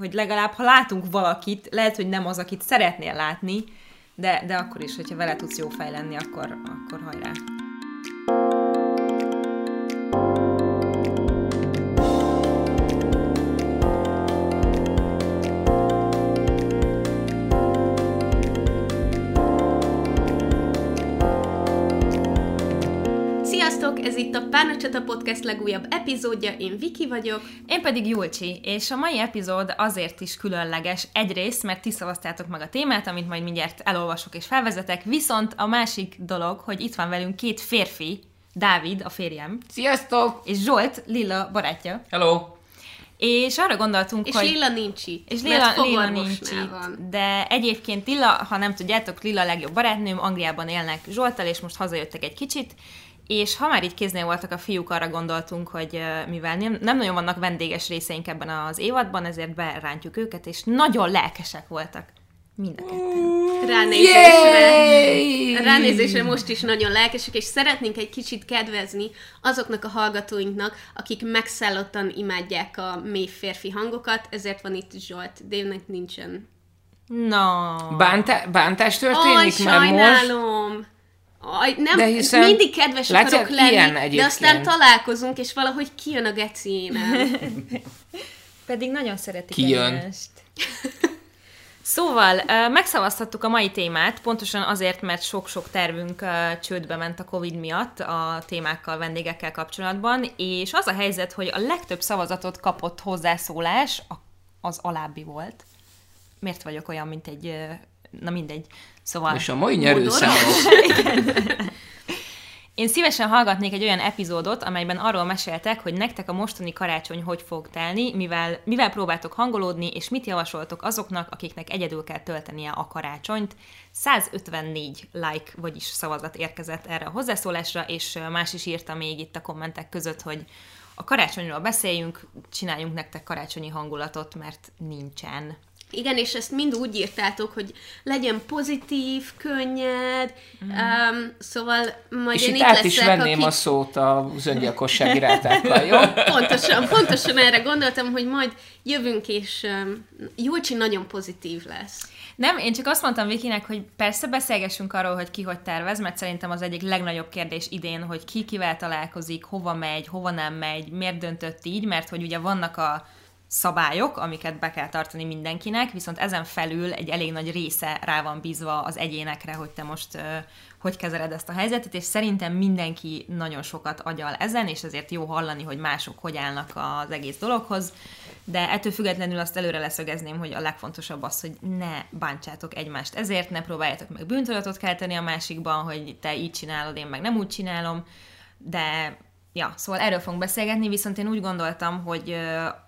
hogy legalább ha látunk valakit, lehet, hogy nem az, akit szeretnél látni, de, de akkor is, hogyha vele tudsz jó fej lenni, akkor, akkor hajrá. Ez itt a Párnacsata Podcast legújabb epizódja, én Viki vagyok. Én pedig Julcsi, és a mai epizód azért is különleges. Egyrészt, mert ti szavaztátok meg a témát, amit majd mindjárt elolvasok és felvezetek, viszont a másik dolog, hogy itt van velünk két férfi, Dávid, a férjem, Sziasztok! és Zsolt, Lilla barátja. Hello! És arra gondoltunk, És hogy... Lilla nincs itt, És Lilla, Lilla nincs itt, van. de egyébként Lilla, ha nem tudjátok, Lilla a legjobb barátnőm, Angliában élnek Zsoltal, és most hazajöttek egy kicsit, és ha már így kéznél voltak a fiúk, arra gondoltunk, hogy mivel nem, nem nagyon vannak vendéges részeink ebben az évadban, ezért berántjuk őket, és nagyon lelkesek voltak. Mind a ketten. Ránézésre, ránézésre most is nagyon lelkesek, és szeretnénk egy kicsit kedvezni azoknak a hallgatóinknak, akik megszállottan imádják a mély férfi hangokat, ezért van itt Zsolt. Dévnek nincsen. No. Bántá, bántás történik Aj, már most? Aj, nem, De hiszen- mindig kedves Látják, akarok lenni, ilyen de aztán találkozunk, és valahogy kijön a geci énem. Pedig nagyon szeretik Kijön. egymást. Szóval megszavaztattuk a mai témát, pontosan azért, mert sok-sok tervünk csődbe ment a Covid miatt a témákkal, vendégekkel kapcsolatban, és az a helyzet, hogy a legtöbb szavazatot kapott hozzászólás az alábbi volt. Miért vagyok olyan, mint egy... Na mindegy. Szóval... És a mai nyerőszámok. Én szívesen hallgatnék egy olyan epizódot, amelyben arról meséltek, hogy nektek a mostani karácsony hogy fog telni, mivel, mivel próbáltok hangolódni, és mit javasoltok azoknak, akiknek egyedül kell töltenie a karácsonyt. 154 like, vagyis szavazat érkezett erre a hozzászólásra, és más is írta még itt a kommentek között, hogy a karácsonyról beszéljünk, csináljunk nektek karácsonyi hangulatot, mert nincsen. Igen, és ezt mind úgy írtátok, hogy legyen pozitív, könnyed, mm. um, szóval majd És én itt itt át is venném aki... a szót az öngyilkossági rátákkal, jó? Pontosan, pontosan erre gondoltam, hogy majd jövünk, és um, Julcsi nagyon pozitív lesz. Nem, én csak azt mondtam Vikinek, hogy persze beszélgessünk arról, hogy ki hogy tervez, mert szerintem az egyik legnagyobb kérdés idén, hogy ki kivel találkozik, hova megy, hova nem megy, miért döntött így, mert hogy ugye vannak a szabályok, amiket be kell tartani mindenkinek, viszont ezen felül egy elég nagy része rá van bízva az egyénekre, hogy te most hogy kezeled ezt a helyzetet, és szerintem mindenki nagyon sokat agyal ezen, és ezért jó hallani, hogy mások hogy állnak az egész dologhoz, de ettől függetlenül azt előre leszögezném, hogy a legfontosabb az, hogy ne bántsátok egymást ezért, ne próbáljátok meg bűntudatot kelteni a másikban, hogy te így csinálod, én meg nem úgy csinálom, de ja, szóval erről fogunk beszélgetni, viszont én úgy gondoltam, hogy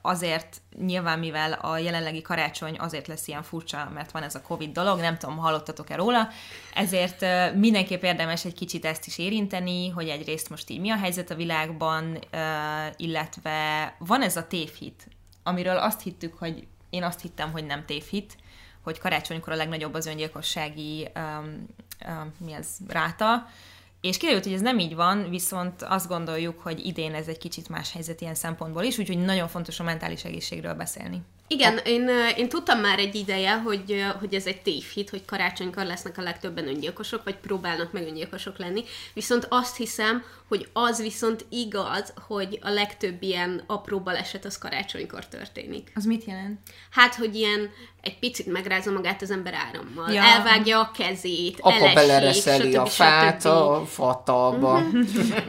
azért nyilván, mivel a jelenlegi karácsony azért lesz ilyen furcsa, mert van ez a Covid dolog, nem tudom, hallottatok-e róla, ezért mindenképp érdemes egy kicsit ezt is érinteni, hogy egyrészt most így mi a helyzet a világban, illetve van ez a tévhit, amiről azt hittük, hogy én azt hittem, hogy nem tévhit, hogy karácsonykor a legnagyobb az öngyilkossági um, um, mi ez, ráta, és kiderült, hogy ez nem így van, viszont azt gondoljuk, hogy idén ez egy kicsit más helyzet ilyen szempontból is, úgyhogy nagyon fontos a mentális egészségről beszélni. Igen, én, ö, én tudtam már egy ideje, hogy, hogy ez egy tévhit, hogy karácsonykor lesznek a legtöbben öngyilkosok, vagy próbálnak meg öngyilkosok lenni, viszont azt hiszem, hogy az viszont igaz, hogy a legtöbb ilyen apró baleset az karácsonykor történik. Az mit jelent? Hát, hogy ilyen egy picit megrázza magát az ember árammal, Ja. ja. elvágja a kezét, Apa elesik, belereszeli stb. a fát stb. a fatalba.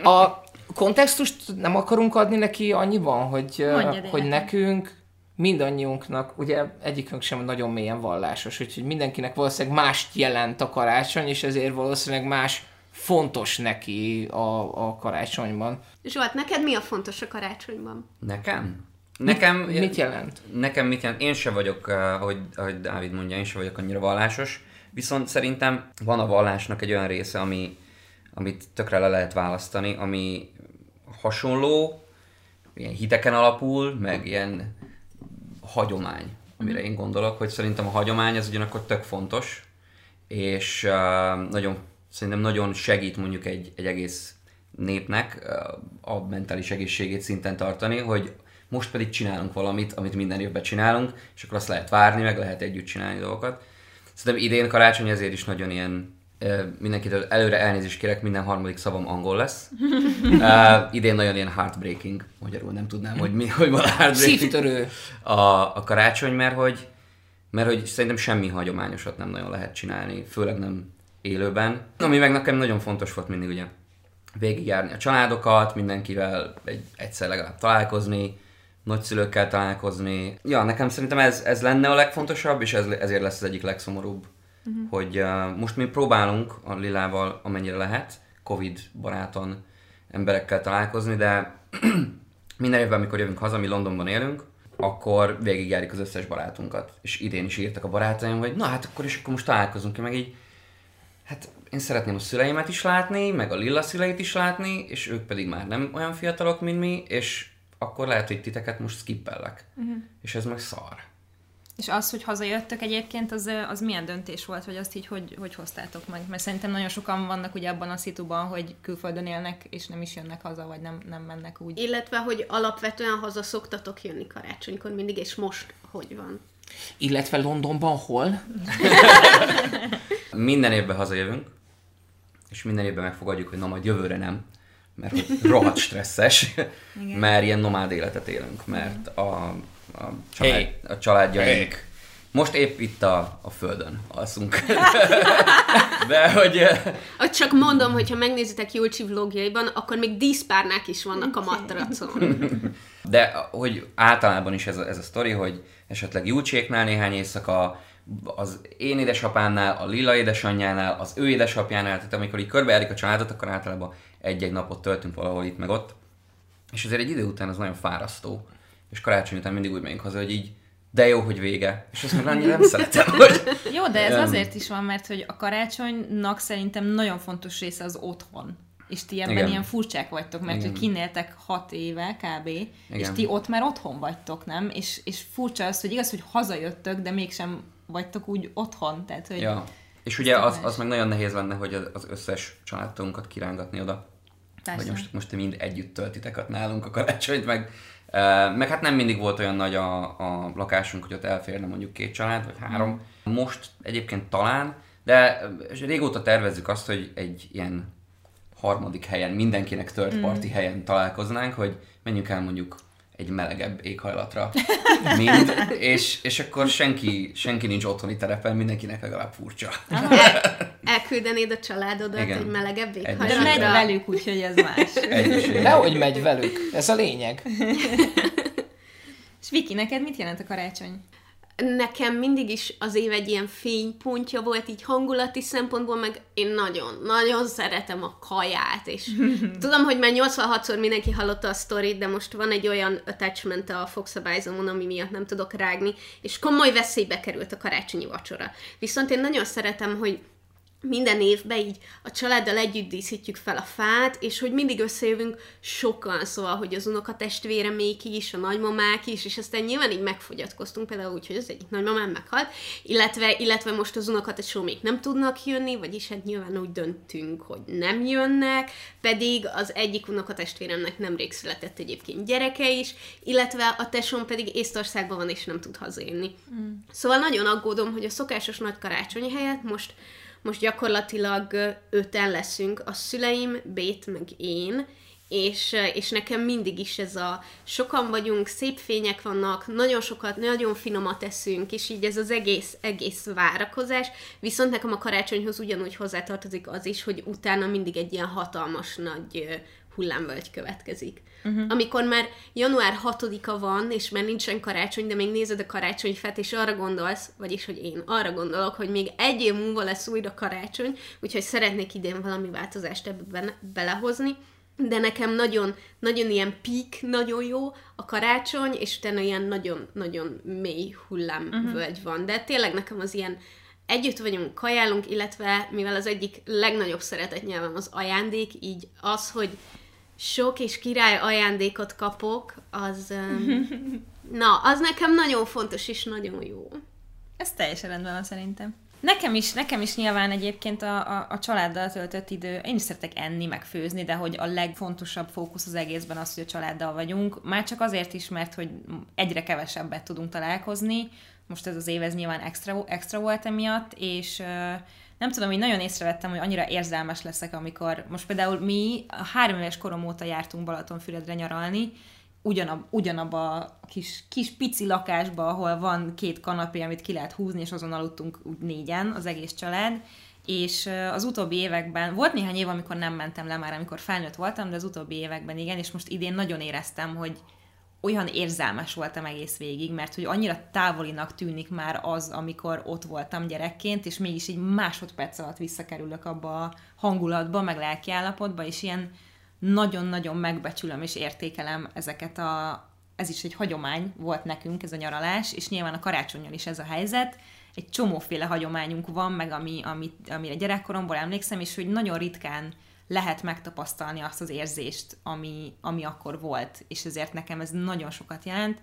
A kontextust nem akarunk adni neki annyiban, hogy, Mondjad, hogy életem. nekünk mindannyiunknak, ugye egyikünk sem nagyon mélyen vallásos, úgyhogy mindenkinek valószínűleg mást jelent a karácsony, és ezért valószínűleg más fontos neki a, a karácsonyban. Zsolt, neked mi a fontos a karácsonyban? Nekem? Nekem, Mit jelent? Nekem mit jelent? Én se vagyok, eh, ahogy, ahogy Dávid mondja, én se vagyok annyira vallásos, viszont szerintem van a vallásnak egy olyan része, ami, amit tökre le lehet választani, ami hasonló, ilyen hiteken alapul, meg ilyen hagyomány, amire én gondolok, hogy szerintem a hagyomány az ugyanakkor tök fontos, és nagyon, szerintem nagyon segít mondjuk egy, egy egész népnek a mentális egészségét szinten tartani, hogy most pedig csinálunk valamit, amit minden évben csinálunk, és akkor azt lehet várni, meg lehet együtt csinálni dolgokat. Szerintem idén karácsony ezért is nagyon ilyen mindenkitől előre elnézést kérek, minden harmadik szavam angol lesz. uh, idén nagyon ilyen heartbreaking, magyarul nem tudnám, hogy mi, hogy van heartbreaking. Szívtörő. A, a karácsony, mert hogy, mert hogy szerintem semmi hagyományosat nem nagyon lehet csinálni, főleg nem élőben. Ami meg nekem nagyon fontos volt mindig ugye végigjárni a családokat, mindenkivel egy, egyszer legalább találkozni, nagyszülőkkel találkozni. Ja, nekem szerintem ez, ez lenne a legfontosabb, és ez, ezért lesz az egyik legszomorúbb uh-huh. hogy uh, most mi próbálunk a Lilával, amennyire lehet, Covid baráton emberekkel találkozni, de minden évben, amikor jövünk haza, mi Londonban élünk, akkor végigjárjuk az összes barátunkat. És idén is írtak a barátaim, hogy na hát akkor is akkor most találkozunk meg így, hát én szeretném a szüleimet is látni, meg a Lilla szüleit is látni, és ők pedig már nem olyan fiatalok, mint mi, és akkor lehet, hogy titeket most skippellek. Uh-huh. És ez meg szar. És az, hogy hazajöttök egyébként, az, az milyen döntés volt, vagy azt így hogy, hogy hoztátok meg? Mert szerintem nagyon sokan vannak ugye abban a szituban, hogy külföldön élnek, és nem is jönnek haza, vagy nem, nem mennek úgy. Illetve, hogy alapvetően haza szoktatok jönni karácsonykor mindig, és most hogy van? Illetve Londonban hol? minden évben hazajövünk, és minden évben megfogadjuk, hogy na majd jövőre nem, mert hogy rohadt stresszes, mert ilyen nomád életet élünk, mert a a, család, hey. a családjaink. Hey. Most épp itt a, a földön alszunk. De hogy... Hogy csak mondom, hogyha megnézitek Julcsi vlogjaiban, akkor még díszpárnák is vannak a matracon. De hogy általában is ez a, ez a sztori, hogy esetleg Julcséknál néhány éjszaka, az én édesapánnál, a Lilla édesanyjánál, az ő édesapjánál, tehát amikor így körbejárik a családot, akkor általában egy-egy napot töltünk valahol itt meg ott. És azért egy idő után az nagyon fárasztó és karácsony után mindig úgy megyünk haza, hogy így de jó, hogy vége. És azt annyira nem szeretem, hogy... Jó, de ez azért is van, mert hogy a karácsonynak szerintem nagyon fontos része az otthon. És ti ebben Igen. ilyen furcsák vagytok, mert Igen. hogy kinéltek hat éve kb. Igen. És ti ott már otthon vagytok, nem? És, és furcsa az, hogy igaz, hogy hazajöttök, de mégsem vagytok úgy otthon. Tehát, hogy ja. És ugye az, az meg nagyon nehéz lenne, hogy az összes családtunkat kirángatni oda. Persze. Hogy most, most ti mind együtt töltitek nálunk a karácsonyt, meg meg hát nem mindig volt olyan nagy a, a lakásunk, hogy ott elférne mondjuk két család, vagy három. Most egyébként talán, de régóta tervezzük azt, hogy egy ilyen harmadik helyen, mindenkinek third party mm. helyen találkoznánk, hogy menjünk el mondjuk egy melegebb éghajlatra, mind, és, és akkor senki, senki nincs otthoni terepen, mindenkinek legalább furcsa. Elküldenéd a családodat Igen. egy melegebb éghajlatra? De megy velük, úgyhogy ez más. Nehogy megy velük, ez a lényeg. És Viki, neked mit jelent a karácsony? Nekem mindig is az év egy ilyen fénypontja volt, így hangulati szempontból, meg én nagyon, nagyon szeretem a kaját, és tudom, hogy már 86-szor mindenki hallotta a sztorit, de most van egy olyan attachment a fogszabályzomon, ami miatt nem tudok rágni, és komoly veszélybe került a karácsonyi vacsora. Viszont én nagyon szeretem, hogy minden évben így a családdal együtt díszítjük fel a fát, és hogy mindig összejövünk sokan, szóval, hogy az még is, a nagymamák is, és aztán nyilván így megfogyatkoztunk, például úgy, hogy az egyik nagymamám meghalt, illetve, illetve most az még nem tudnak jönni, vagyis hát nyilván úgy döntünk, hogy nem jönnek, pedig az egyik unokatestvéremnek nemrég született egyébként gyereke is, illetve a tesóm pedig Észtországban van, és nem tud hazajönni. Mm. Szóval nagyon aggódom, hogy a szokásos nagy karácsony helyett most most gyakorlatilag öten leszünk, a szüleim, Bét, meg én, és, és nekem mindig is ez a sokan vagyunk, szép fények vannak, nagyon sokat, nagyon finomat eszünk, és így ez az egész, egész várakozás, viszont nekem a karácsonyhoz ugyanúgy hozzátartozik az is, hogy utána mindig egy ilyen hatalmas nagy hullámvölgy következik. Uh-huh. Amikor már január 6-a van, és már nincsen karácsony, de még nézed a karácsonyfát, és arra gondolsz, vagyis, hogy én arra gondolok, hogy még egy év múlva lesz újra karácsony, úgyhogy szeretnék idén valami változást ebbe belehozni, de nekem nagyon, nagyon ilyen pík, nagyon jó a karácsony, és utána ilyen nagyon-nagyon mély hullámvölgy uh-huh. van. De tényleg nekem az ilyen együtt vagyunk, kajálunk, illetve mivel az egyik legnagyobb szeretett nyelvem az ajándék, így az, hogy sok és király ajándékot kapok, az... Na, az nekem nagyon fontos és nagyon jó. Ez teljesen rendben van szerintem. Nekem is, nekem is nyilván egyébként a, a, a családdal töltött idő, én is szeretek enni, meg főzni, de hogy a legfontosabb fókusz az egészben az, hogy a családdal vagyunk. Már csak azért is, mert hogy egyre kevesebbet tudunk találkozni. Most ez az év ez nyilván extra, extra volt emiatt, és nem tudom, hogy nagyon észrevettem, hogy annyira érzelmes leszek, amikor most például mi a három éves korom óta jártunk Balatonfüredre nyaralni, ugyanab, ugyanabba a kis, kis pici lakásba, ahol van két kanapé, amit ki lehet húzni, és azon aludtunk úgy négyen, az egész család, és az utóbbi években, volt néhány év, amikor nem mentem le már, amikor felnőtt voltam, de az utóbbi években igen, és most idén nagyon éreztem, hogy olyan érzelmes voltam egész végig, mert hogy annyira távolinak tűnik már az, amikor ott voltam gyerekként, és mégis egy másodperc alatt visszakerülök abba a hangulatba, meg lelkiállapotba, és ilyen nagyon-nagyon megbecsülöm és értékelem ezeket a... Ez is egy hagyomány volt nekünk, ez a nyaralás, és nyilván a karácsonyjal is ez a helyzet. Egy csomóféle hagyományunk van, meg ami, ami, amire gyerekkoromból emlékszem, és hogy nagyon ritkán lehet megtapasztalni azt az érzést, ami, ami akkor volt, és ezért nekem ez nagyon sokat jelent.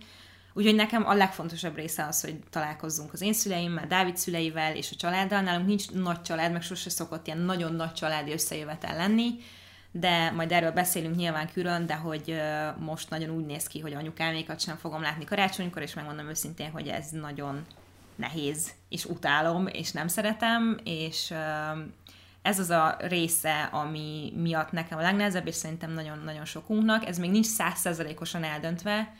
Úgyhogy nekem a legfontosabb része az, hogy találkozzunk az én szüleimmel, Dávid szüleivel és a családdal. Nálunk nincs nagy család, meg sose szokott ilyen nagyon nagy családi összejövetel lenni, de majd erről beszélünk nyilván külön, de hogy most nagyon úgy néz ki, hogy anyukámékat sem fogom látni karácsonykor, és megmondom őszintén, hogy ez nagyon nehéz, és utálom, és nem szeretem, és ez az a része, ami miatt nekem a legnehezebb, és szerintem nagyon-nagyon sokunknak. Ez még nincs százszerzalékosan eldöntve,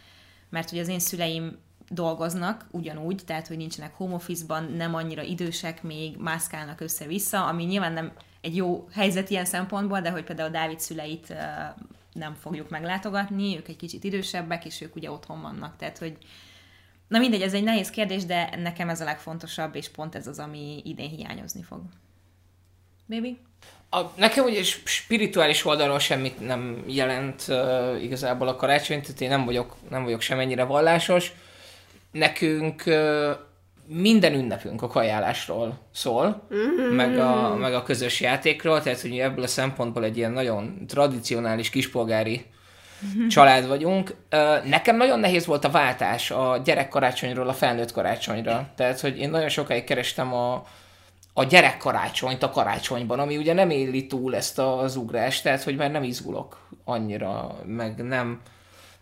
mert hogy az én szüleim dolgoznak ugyanúgy, tehát hogy nincsenek home office-ban, nem annyira idősek még, mászkálnak össze-vissza, ami nyilván nem egy jó helyzet ilyen szempontból, de hogy például Dávid szüleit nem fogjuk meglátogatni, ők egy kicsit idősebbek, és ők ugye otthon vannak, tehát hogy Na mindegy, ez egy nehéz kérdés, de nekem ez a legfontosabb, és pont ez az, ami idén hiányozni fog. Baby? A, nekem ugye spirituális oldalról semmit nem jelent uh, igazából a karácsony, tehát én nem vagyok, nem vagyok semennyire vallásos. Nekünk uh, minden ünnepünk a kajálásról szól, mm-hmm. meg, a, meg a közös játékról, tehát hogy ebből a szempontból egy ilyen nagyon tradicionális kispolgári család vagyunk. Nekem nagyon nehéz volt a váltás a gyerek karácsonyról a felnőtt karácsonyra. Tehát, hogy én nagyon sokáig kerestem a, a gyerek karácsonyt a karácsonyban, ami ugye nem éli túl ezt az ugrást, tehát, hogy már nem izgulok annyira, meg nem,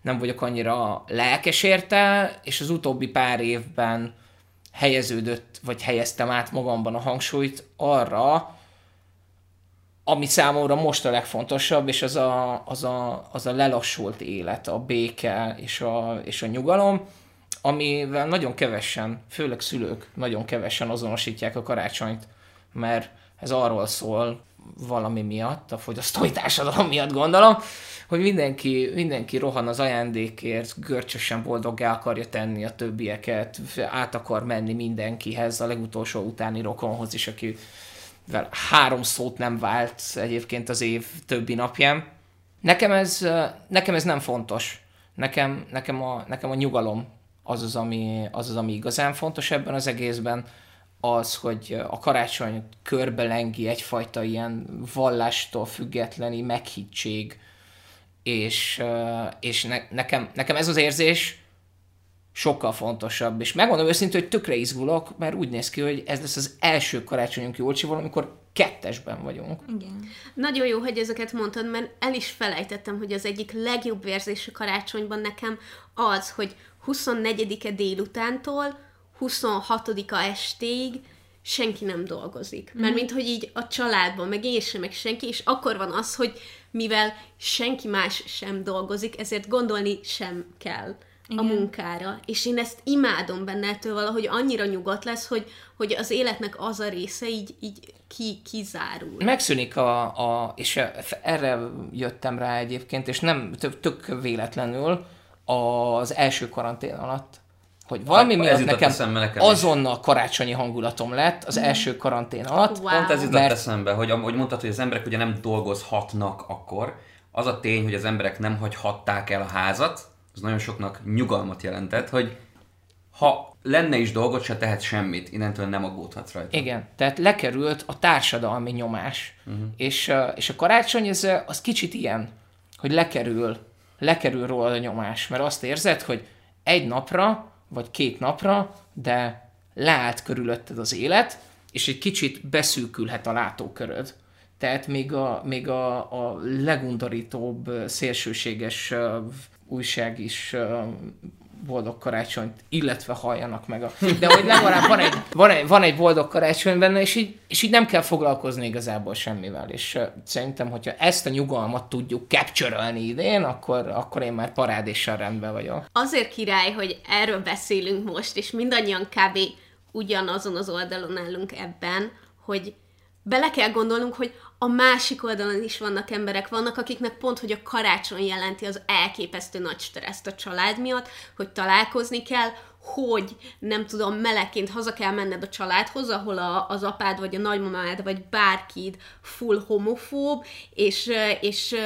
nem vagyok annyira lelkes érte, és az utóbbi pár évben helyeződött, vagy helyeztem át magamban a hangsúlyt arra, ami számomra most a legfontosabb, és az a, az a, az a lelassult élet, a béke és a, és a nyugalom, amivel nagyon kevesen, főleg szülők nagyon kevesen azonosítják a karácsonyt, mert ez arról szól valami miatt, a fogyasztói társadalom miatt gondolom, hogy mindenki, mindenki rohan az ajándékért, görcsösen boldoggá akarja tenni a többieket, át akar menni mindenkihez, a legutolsó utáni rokonhoz is, aki három szót nem vált egyébként az év többi napján. Nekem ez, nekem ez nem fontos. Nekem, nekem, a, nekem a nyugalom az az, ami, az az, ami igazán fontos ebben az egészben, az, hogy a karácsony körbelengi egyfajta ilyen vallástól függetleni meghittség, és, és ne, nekem, nekem ez az érzés sokkal fontosabb, és megmondom őszintén, hogy tökre izgulok, mert úgy néz ki, hogy ez lesz az első karácsonyunk Jolcsival, amikor kettesben vagyunk. Igen. Nagyon jó, hogy ezeket mondtad, mert el is felejtettem, hogy az egyik legjobb érzés a karácsonyban nekem az, hogy 24-e délutántól 26-a estéig senki nem dolgozik. Mert mm. mint hogy így a családban, meg én sem, meg senki, és akkor van az, hogy mivel senki más sem dolgozik, ezért gondolni sem kell igen. a munkára. És én ezt imádom benne, ettől valahogy annyira nyugodt lesz, hogy, hogy az életnek az a része így, így ki, kizárul. Megszűnik a, a, és erre jöttem rá egyébként, és nem tök, tök véletlenül az első karantén alatt, hogy valami hát, miatt nekem, nekem azonnal karácsonyi hangulatom lett az mm. első karantén alatt. Wow. Pont ez jutott mert... eszembe, hogy, hogy mondtad, hogy az emberek ugye nem dolgozhatnak akkor, az a tény, hogy az emberek nem hagyhatták el a házat, az nagyon soknak nyugalmat jelentett, hogy ha lenne is dolgot, se tehet semmit, innentől nem aggódhatsz rajta. Igen, tehát lekerült a társadalmi nyomás, uh-huh. és, és a karácsony ez, az kicsit ilyen, hogy lekerül, lekerül róla a nyomás, mert azt érzed, hogy egy napra, vagy két napra, de leállt körülötted az élet, és egy kicsit beszűkülhet a látóköröd. Tehát még a, még a, a legundorítóbb, szélsőséges újság is boldog karácsonyt, illetve halljanak meg a... De hogy legalább van egy, van egy, van egy boldog karácsony benne, és így, és így nem kell foglalkozni igazából semmivel. És uh, szerintem, hogyha ezt a nyugalmat tudjuk capture idén, akkor, akkor én már parádéssal rendben vagyok. Azért király, hogy erről beszélünk most, és mindannyian kb. ugyanazon az oldalon állunk ebben, hogy bele kell gondolnunk, hogy a másik oldalon is vannak emberek, vannak, akiknek pont, hogy a karácsony jelenti az elképesztő nagy stresszt a család miatt, hogy találkozni kell, hogy nem tudom, melegként haza kell menned a családhoz, ahol a, az apád, vagy a nagymamád, vagy bárkid full homofób, és, és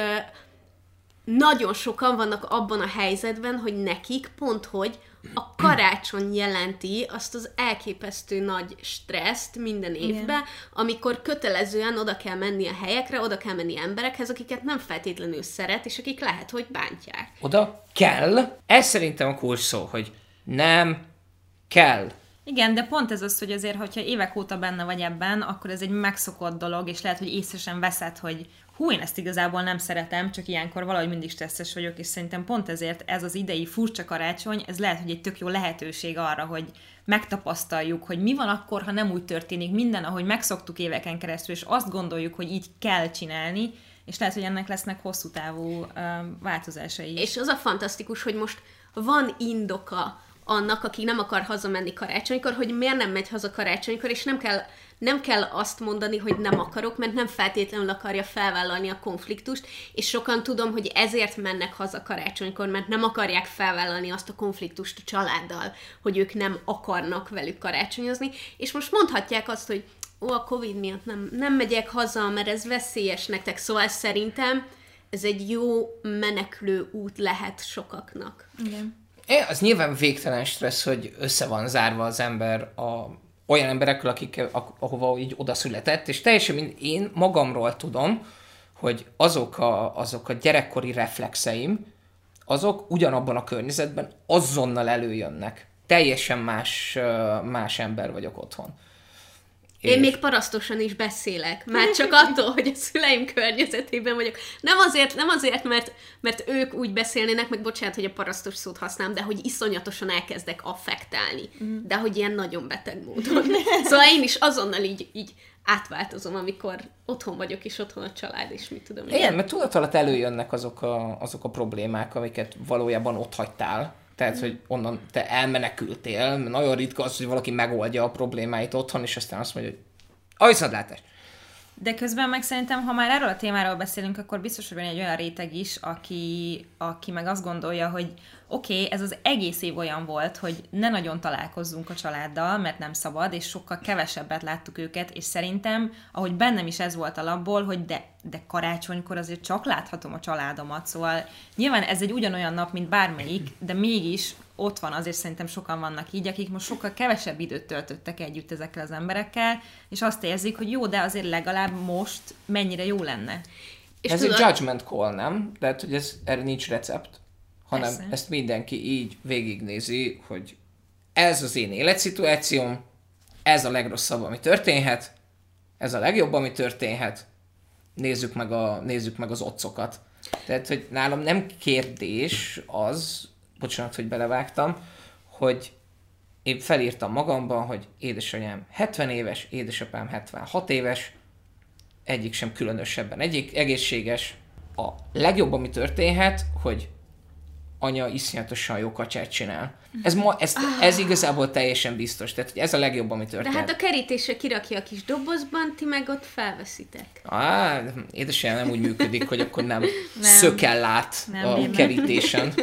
nagyon sokan vannak abban a helyzetben, hogy nekik pont, hogy a karácsony jelenti azt az elképesztő nagy stresszt minden évben, Igen. amikor kötelezően oda kell menni a helyekre, oda kell menni emberekhez, akiket nem feltétlenül szeret, és akik lehet, hogy bántják. Oda kell. Ez szerintem a kulcs szó, hogy nem kell. Igen, de pont ez az, hogy azért, hogyha évek óta benne vagy ebben, akkor ez egy megszokott dolog, és lehet, hogy észre sem veszed, hogy hú, én ezt igazából nem szeretem, csak ilyenkor valahogy mindig stresszes vagyok, és szerintem pont ezért ez az idei furcsa karácsony, ez lehet, hogy egy tök jó lehetőség arra, hogy megtapasztaljuk, hogy mi van akkor, ha nem úgy történik minden, ahogy megszoktuk éveken keresztül, és azt gondoljuk, hogy így kell csinálni, és lehet, hogy ennek lesznek hosszú távú változásai. És az a fantasztikus, hogy most van indoka annak, aki nem akar hazamenni karácsonykor, hogy miért nem megy haza karácsonykor, és nem kell, nem kell azt mondani, hogy nem akarok, mert nem feltétlenül akarja felvállalni a konfliktust, és sokan tudom, hogy ezért mennek haza karácsonykor, mert nem akarják felvállalni azt a konfliktust a családdal, hogy ők nem akarnak velük karácsonyozni, és most mondhatják azt, hogy ó, a Covid miatt nem, nem megyek haza, mert ez veszélyes nektek, szóval szerintem ez egy jó menekülő út lehet sokaknak. Igen. É, az nyilván végtelen stressz, hogy össze van zárva az ember a olyan emberekkel, akik, ahova így oda született, és teljesen mind én magamról tudom, hogy azok a, azok a gyerekkori reflexeim, azok ugyanabban a környezetben azonnal előjönnek. Teljesen más, más ember vagyok otthon. Én még parasztosan is beszélek, már csak attól, hogy a szüleim környezetében vagyok. Nem azért, nem azért mert, mert ők úgy beszélnének, meg bocsánat, hogy a parasztos szót használom, de hogy iszonyatosan elkezdek affektálni. Mm. De hogy ilyen nagyon beteg módon. szóval én is azonnal így, így átváltozom, amikor otthon vagyok, és otthon a család, és mit tudom. Igen, mert tudat alatt előjönnek azok a, azok a problémák, amiket valójában ott hagytál tehát, hogy onnan te elmenekültél, nagyon ritka az, hogy valaki megoldja a problémáit otthon, és aztán azt mondja, hogy a viszontlátás. De közben meg szerintem, ha már erről a témáról beszélünk, akkor biztos, hogy van egy olyan réteg is, aki, aki meg azt gondolja, hogy oké, okay, ez az egész év olyan volt, hogy ne nagyon találkozzunk a családdal, mert nem szabad, és sokkal kevesebbet láttuk őket, és szerintem, ahogy bennem is ez volt alapból, hogy de, de karácsonykor azért csak láthatom a családomat, szóval nyilván ez egy ugyanolyan nap, mint bármelyik, de mégis ott van, azért szerintem sokan vannak így, akik most sokkal kevesebb időt töltöttek együtt ezekkel az emberekkel, és azt érzik, hogy jó, de azért legalább most mennyire jó lenne. És ez tudod... egy judgment call, nem? Tehát, hogy ez, erre nincs recept hanem Persze. ezt mindenki így végignézi, hogy ez az én életszituációm, ez a legrosszabb, ami történhet, ez a legjobb, ami történhet, nézzük meg, a, nézzük meg az otcokat. Tehát, hogy nálam nem kérdés az, bocsánat, hogy belevágtam, hogy én felírtam magamban, hogy édesanyám 70 éves, édesapám 76 éves, egyik sem különösebben egyik egészséges. A legjobb, ami történhet, hogy anya iszonyatosan jó kacsát csinál. Ez, ma, ez, ez igazából teljesen biztos, tehát hogy ez a legjobb, ami történt. De hát a kerítésre kirakja a kis dobozban, ti meg ott felveszitek. Á, édesanyám nem úgy működik, hogy akkor nem, nem. szökel át nem, a kerítésen.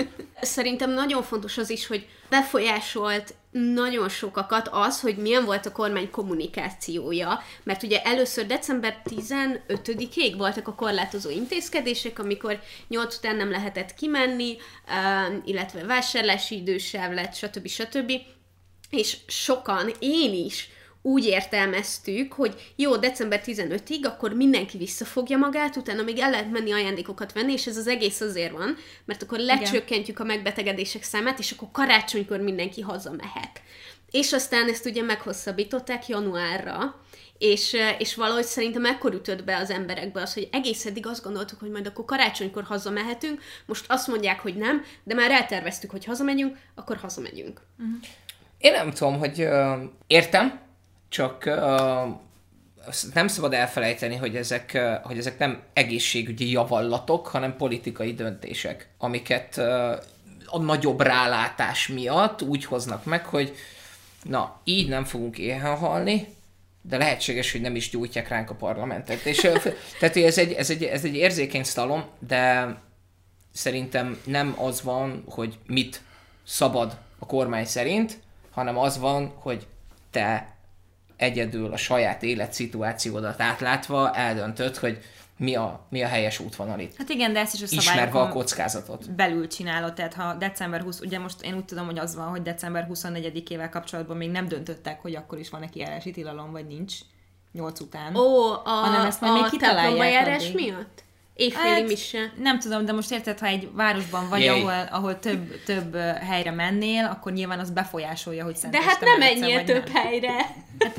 Szerintem nagyon fontos az is, hogy befolyásolt nagyon sokakat az, hogy milyen volt a kormány kommunikációja, mert ugye először december 15-ig voltak a korlátozó intézkedések, amikor 8 után nem lehetett kimenni, illetve vásárlási idősáv lett, stb. stb. És sokan, én is úgy értelmeztük, hogy jó, december 15-ig, akkor mindenki visszafogja magát, utána még el lehet menni ajándékokat venni, és ez az egész azért van, mert akkor lecsökkentjük a megbetegedések számát, és akkor karácsonykor mindenki hazamehet. és aztán ezt ugye meghosszabbították januárra, és, és valahogy szerintem ekkor ütött be az emberekbe az, hogy egész eddig azt gondoltuk, hogy majd akkor karácsonykor hazamehetünk, most azt mondják, hogy nem, de már elterveztük, hogy hazamegyünk, akkor hazamegyünk. Én nem tudom, hogy uh, értem, csak uh, nem szabad elfelejteni, hogy ezek, hogy ezek nem egészségügyi javallatok, hanem politikai döntések, amiket a nagyobb rálátás miatt úgy hoznak meg, hogy na, így nem fogunk éhen halni, de lehetséges, hogy nem is gyújtják ránk a parlamentet. És, tehát ez egy, ez, egy, ez egy érzékeny sztalom, de szerintem nem az van, hogy mit szabad a kormány szerint, hanem az van, hogy te egyedül a saját életszituációdat átlátva eldöntöd, hogy mi a, mi a helyes útvonal itt. Hát igen, de ezt is a Ismerve a kockázatot. Belül csinálod, tehát ha december 20, ugye most én úgy tudom, hogy az van, hogy december 24-ével kapcsolatban még nem döntöttek, hogy akkor is van neki járási tilalom, vagy nincs, 8 után. Ó, a, hanem ezt majd a még kitalálják miatt? Évféli hát, mise. Nem tudom, de most érted, ha egy városban vagy, ahol, ahol több, több helyre mennél, akkor nyilván az befolyásolja, hogy De hát nem menjél több nem. helyre. Hát,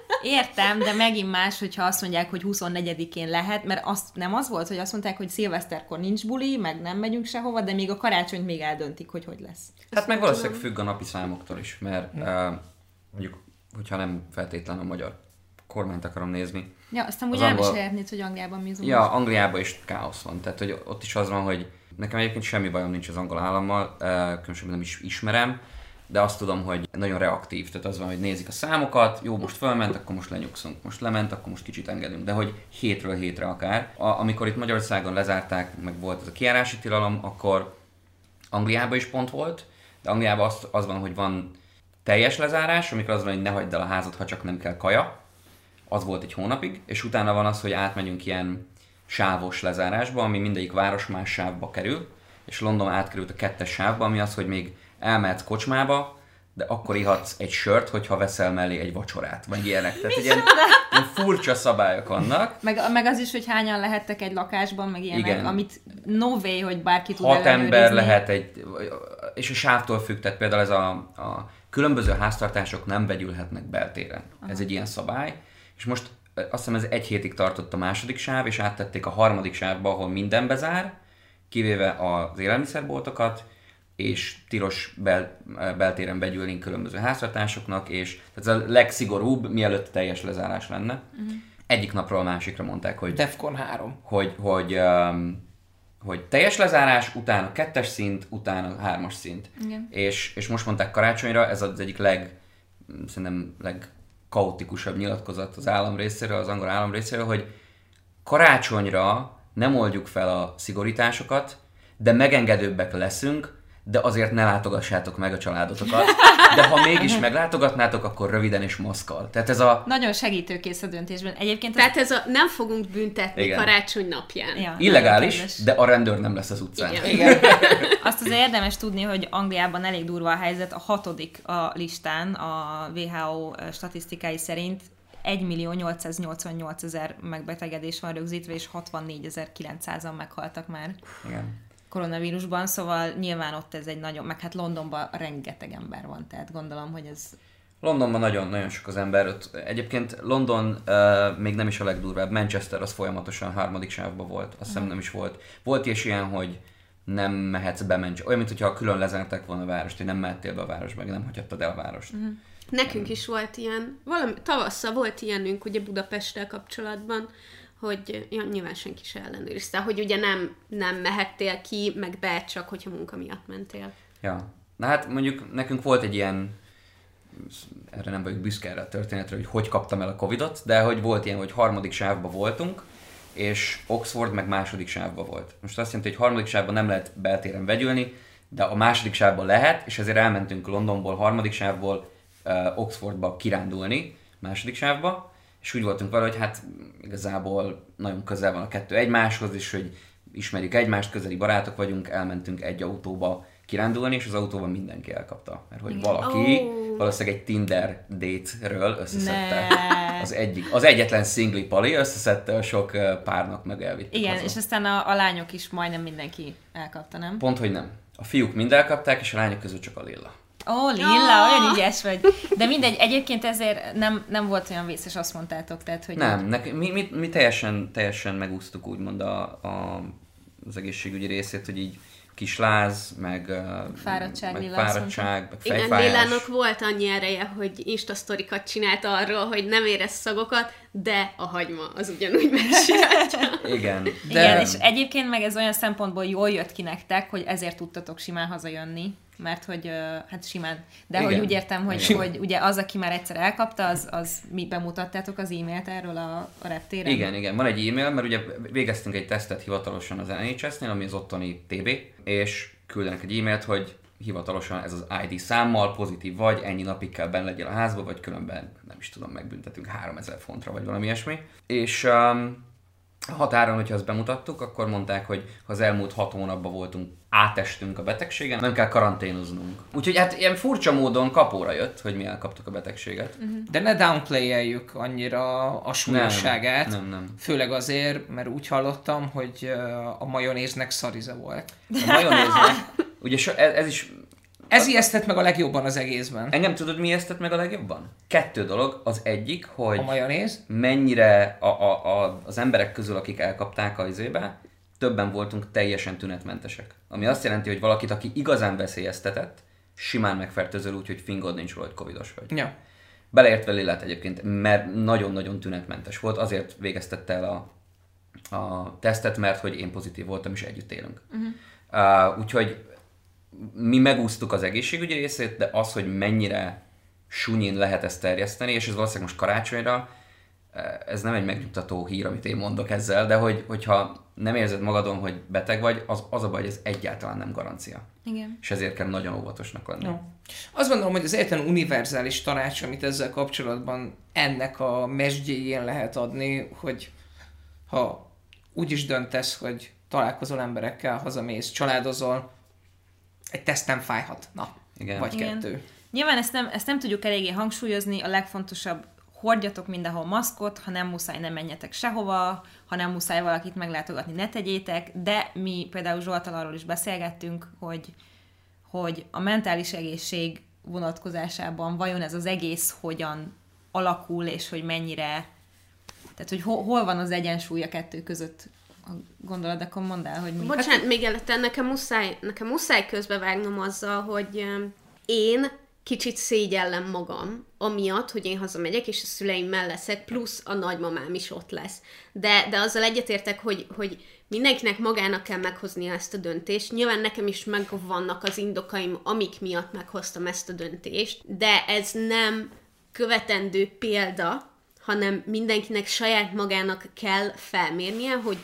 értem, de megint más, hogyha azt mondják, hogy 24-én lehet, mert azt nem az volt, hogy azt mondták, hogy szilveszterkor nincs buli, meg nem megyünk sehova, de még a karácsonyt még eldöntik, hogy hogy lesz. Hát meg valószínűleg függ a napi számoktól is, mert uh, mondjuk, hogyha nem feltétlenül a magyar kormányt akarom nézni. Ja, aztán úgy angol... elmesélhetnéd, hogy Angliában mi az Ja, Angliában is káosz van. Tehát, hogy ott is az van, hogy nekem egyébként semmi bajom nincs az angol állammal, különösen nem is ismerem, de azt tudom, hogy nagyon reaktív. Tehát az van, hogy nézik a számokat, jó, most fölment, akkor most lenyugszunk, most lement, akkor most kicsit engedünk, de hogy hétről hétre akár. A, amikor itt Magyarországon lezárták, meg volt ez a kiárási tilalom, akkor Angliában is pont volt, de Angliában az, az van, hogy van teljes lezárás, amikor az van, hogy ne hagyd el a házat, ha csak nem kell kaja, az volt egy hónapig, és utána van az, hogy átmegyünk ilyen sávos lezárásba, ami mindegyik város más sávba kerül, és London átkerült a kettes sávba, ami az, hogy még elmehetsz kocsmába, de akkor ihatsz egy sört, hogyha veszel mellé egy vacsorát, vagy ilyenek. Tehát ilyen, ilyen furcsa szabályok vannak. Meg, meg az is, hogy hányan lehettek egy lakásban, meg ilyenek, Igen. amit no way, hogy bárki tud Hat ember lehet egy, és a sávtól függ, tehát például ez a, a különböző háztartások nem vegyülhetnek beltéren. Aha. Ez egy ilyen szabály és most azt hiszem ez egy hétig tartott a második sáv, és áttették a harmadik sávba, ahol minden bezár, kivéve az élelmiszerboltokat, és tilos bel, beltéren begyűlni különböző háztartásoknak, és tehát ez a legszigorúbb, mielőtt teljes lezárás lenne. Uh-huh. Egyik napról a másikra mondták, hogy... Defcon 3. Hogy, hogy, um, hogy teljes lezárás, utána kettes szint, utána hármas szint. Igen. És, és most mondták karácsonyra, ez az egyik leg, szerintem leg kaotikusabb nyilatkozat az állam részéről, az angol állam részéről, hogy karácsonyra nem oldjuk fel a szigorításokat, de megengedőbbek leszünk, de azért ne látogassátok meg a családotokat. De ha mégis meglátogatnátok, akkor röviden és maszkal. Tehát ez a... Nagyon segítőkész a döntésben. Egyébként Tehát ez a nem fogunk büntetni Igen. karácsony napján. Ja, Illegális, de a rendőr nem lesz az utcán. Igen. Igen. Azt az érdemes tudni, hogy Angliában elég durva a helyzet. A hatodik a listán a WHO statisztikái szerint 1 millió 888 ezer megbetegedés van rögzítve, és 64 900-an meghaltak már. Igen koronavírusban, szóval nyilván ott ez egy nagyon, meg hát Londonban rengeteg ember van, tehát gondolom, hogy ez... Londonban nagyon-nagyon sok az ember. Ott, egyébként London uh, még nem is a legdurvább, Manchester az folyamatosan harmadik sávban volt, azt hiszem nem is volt. Volt is ilyen, hogy nem mehetsz be Manchester, olyan, mintha külön lezárták volna a várost, hogy nem mehettél be a városba, meg nem hagyhattad el a várost. Uh-huh. Nekünk is volt ilyen, valami, tavasszal volt ilyenünk ugye Budapesttel kapcsolatban, hogy ja, nyilván senki se ellenőrizte, hogy ugye nem, nem mehettél ki, meg be, csak hogyha munka miatt mentél. Ja. Na hát mondjuk nekünk volt egy ilyen, erre nem vagyok büszke erre a történetre, hogy hogy kaptam el a Covidot, de hogy volt ilyen, hogy harmadik sávban voltunk, és Oxford meg második sávban volt. Most azt jelenti, hogy harmadik sávban nem lehet beltéren vegyülni, de a második sávban lehet, és ezért elmentünk Londonból, harmadik sávból uh, Oxfordba kirándulni, második sávba, és úgy voltunk vele, hogy hát igazából nagyon közel van a kettő egymáshoz, és hogy ismerjük egymást, közeli barátok vagyunk, elmentünk egy autóba kirándulni, és az autóban mindenki elkapta. Mert hogy valaki oh. valószínűleg egy Tinder date-ről összeszedte ne. az egyik, az egyetlen szingli pali összeszedte a sok párnak meg elvitt. Igen, haza. és aztán a, a lányok is majdnem mindenki elkapta, nem? Pont, hogy nem. A fiúk mind elkapták, és a lányok közül csak a Lilla. Ó, Lilla, olyan ügyes vagy. De mindegy, egyébként ezért nem, nem volt olyan vészes, azt mondtátok. Tehát, hogy Nem, nek, mi, mi, mi teljesen, teljesen megúsztuk úgymond a, a, az egészségügyi részét, hogy így kis láz, meg, Fáradtság, meg, Lilla azt fáradtság, meg Igen, fejfájás. Lélának volt annyi ereje, hogy instasztorikat csinált arról, hogy nem érez szagokat, de a hagyma az ugyanúgy megcsinálja. Igen. De... Igen, és egyébként meg ez olyan szempontból jól jött ki nektek, hogy ezért tudtatok simán hazajönni, mert hogy, hát simán, de Igen. hogy úgy értem, hogy, Igen. hogy ugye az, aki már egyszer elkapta, az, az mi bemutattátok az e-mailt erről a, a reptéren? Igen, igen. Van egy e-mail, mert ugye végeztünk egy tesztet hivatalosan az NHS-nél, ami az ottani TB, és küldenek egy e-mailt, hogy hivatalosan ez az ID számmal pozitív vagy, ennyi napig kell benne legyél a házba, vagy különben nem is tudom, megbüntetünk 3000 fontra, vagy valami ilyesmi. És um, határon, hogyha ezt bemutattuk, akkor mondták, hogy ha az elmúlt hat hónapban voltunk, átestünk a betegségen, nem kell karanténoznunk. Úgyhogy hát ilyen furcsa módon kapóra jött, hogy mi elkaptuk a betegséget. Uh-huh. De ne downplayeljük annyira a súlyosságát. Nem, nem. Főleg azért, mert úgy hallottam, hogy a majonéznek szarize volt. A majonéznek, ugye so, ez, ez is Ez ijesztett meg a legjobban az egészben. Engem tudod, mi esztett meg a legjobban? Kettő dolog. Az egyik, hogy A majonéz. mennyire a, a, a, az emberek közül, akik elkapták a izébe, többen voltunk teljesen tünetmentesek. Ami azt jelenti, hogy valakit, aki igazán veszélyeztetett, simán megfertőzöl úgy, hogy fingod nincs róla, hogy covidos vagy. Ja. Beleértve Lillát egyébként, mert nagyon-nagyon tünetmentes volt, azért végeztette el a, a tesztet, mert hogy én pozitív voltam, és együtt élünk. Uh-huh. Uh, úgyhogy mi megúsztuk az egészségügyi részét, de az, hogy mennyire sunyin lehet ezt terjeszteni, és ez valószínűleg most karácsonyra, uh, ez nem egy megnyugtató hír, amit én mondok ezzel, de hogy, hogyha nem érzed magadon, hogy beteg vagy, az, az a baj, hogy ez egyáltalán nem garancia. Igen. És ezért kell nagyon óvatosnak lenni. Jó. Azt gondolom, hogy az egyetlen univerzális tanács, amit ezzel kapcsolatban ennek a mesdjéjén lehet adni, hogy ha úgy is döntesz, hogy találkozol emberekkel, hazamész, családozol, egy teszt nem fájhat. Na, Igen. vagy Igen. kettő. Nyilván ezt nem, ezt nem tudjuk eléggé hangsúlyozni, a legfontosabb, hordjatok mindenhol maszkot, ha nem muszáj, nem menjetek sehova, ha nem muszáj valakit meglátogatni, ne tegyétek, de mi például Zsoltal arról is beszélgettünk, hogy, hogy a mentális egészség vonatkozásában vajon ez az egész hogyan alakul, és hogy mennyire, tehát hogy hol, hol van az egyensúly a kettő között a gondolat, akkor mondd el, hogy mi. Bocsánat, még előtte nekem muszáj, nekem muszáj közbevágnom azzal, hogy én kicsit szégyellem magam, amiatt, hogy én hazamegyek, és a szüleimmel leszek, plusz a nagymamám is ott lesz. De, de azzal egyetértek, hogy, hogy mindenkinek magának kell meghoznia ezt a döntést. Nyilván nekem is megvannak az indokaim, amik miatt meghoztam ezt a döntést, de ez nem követendő példa, hanem mindenkinek saját magának kell felmérnie, hogy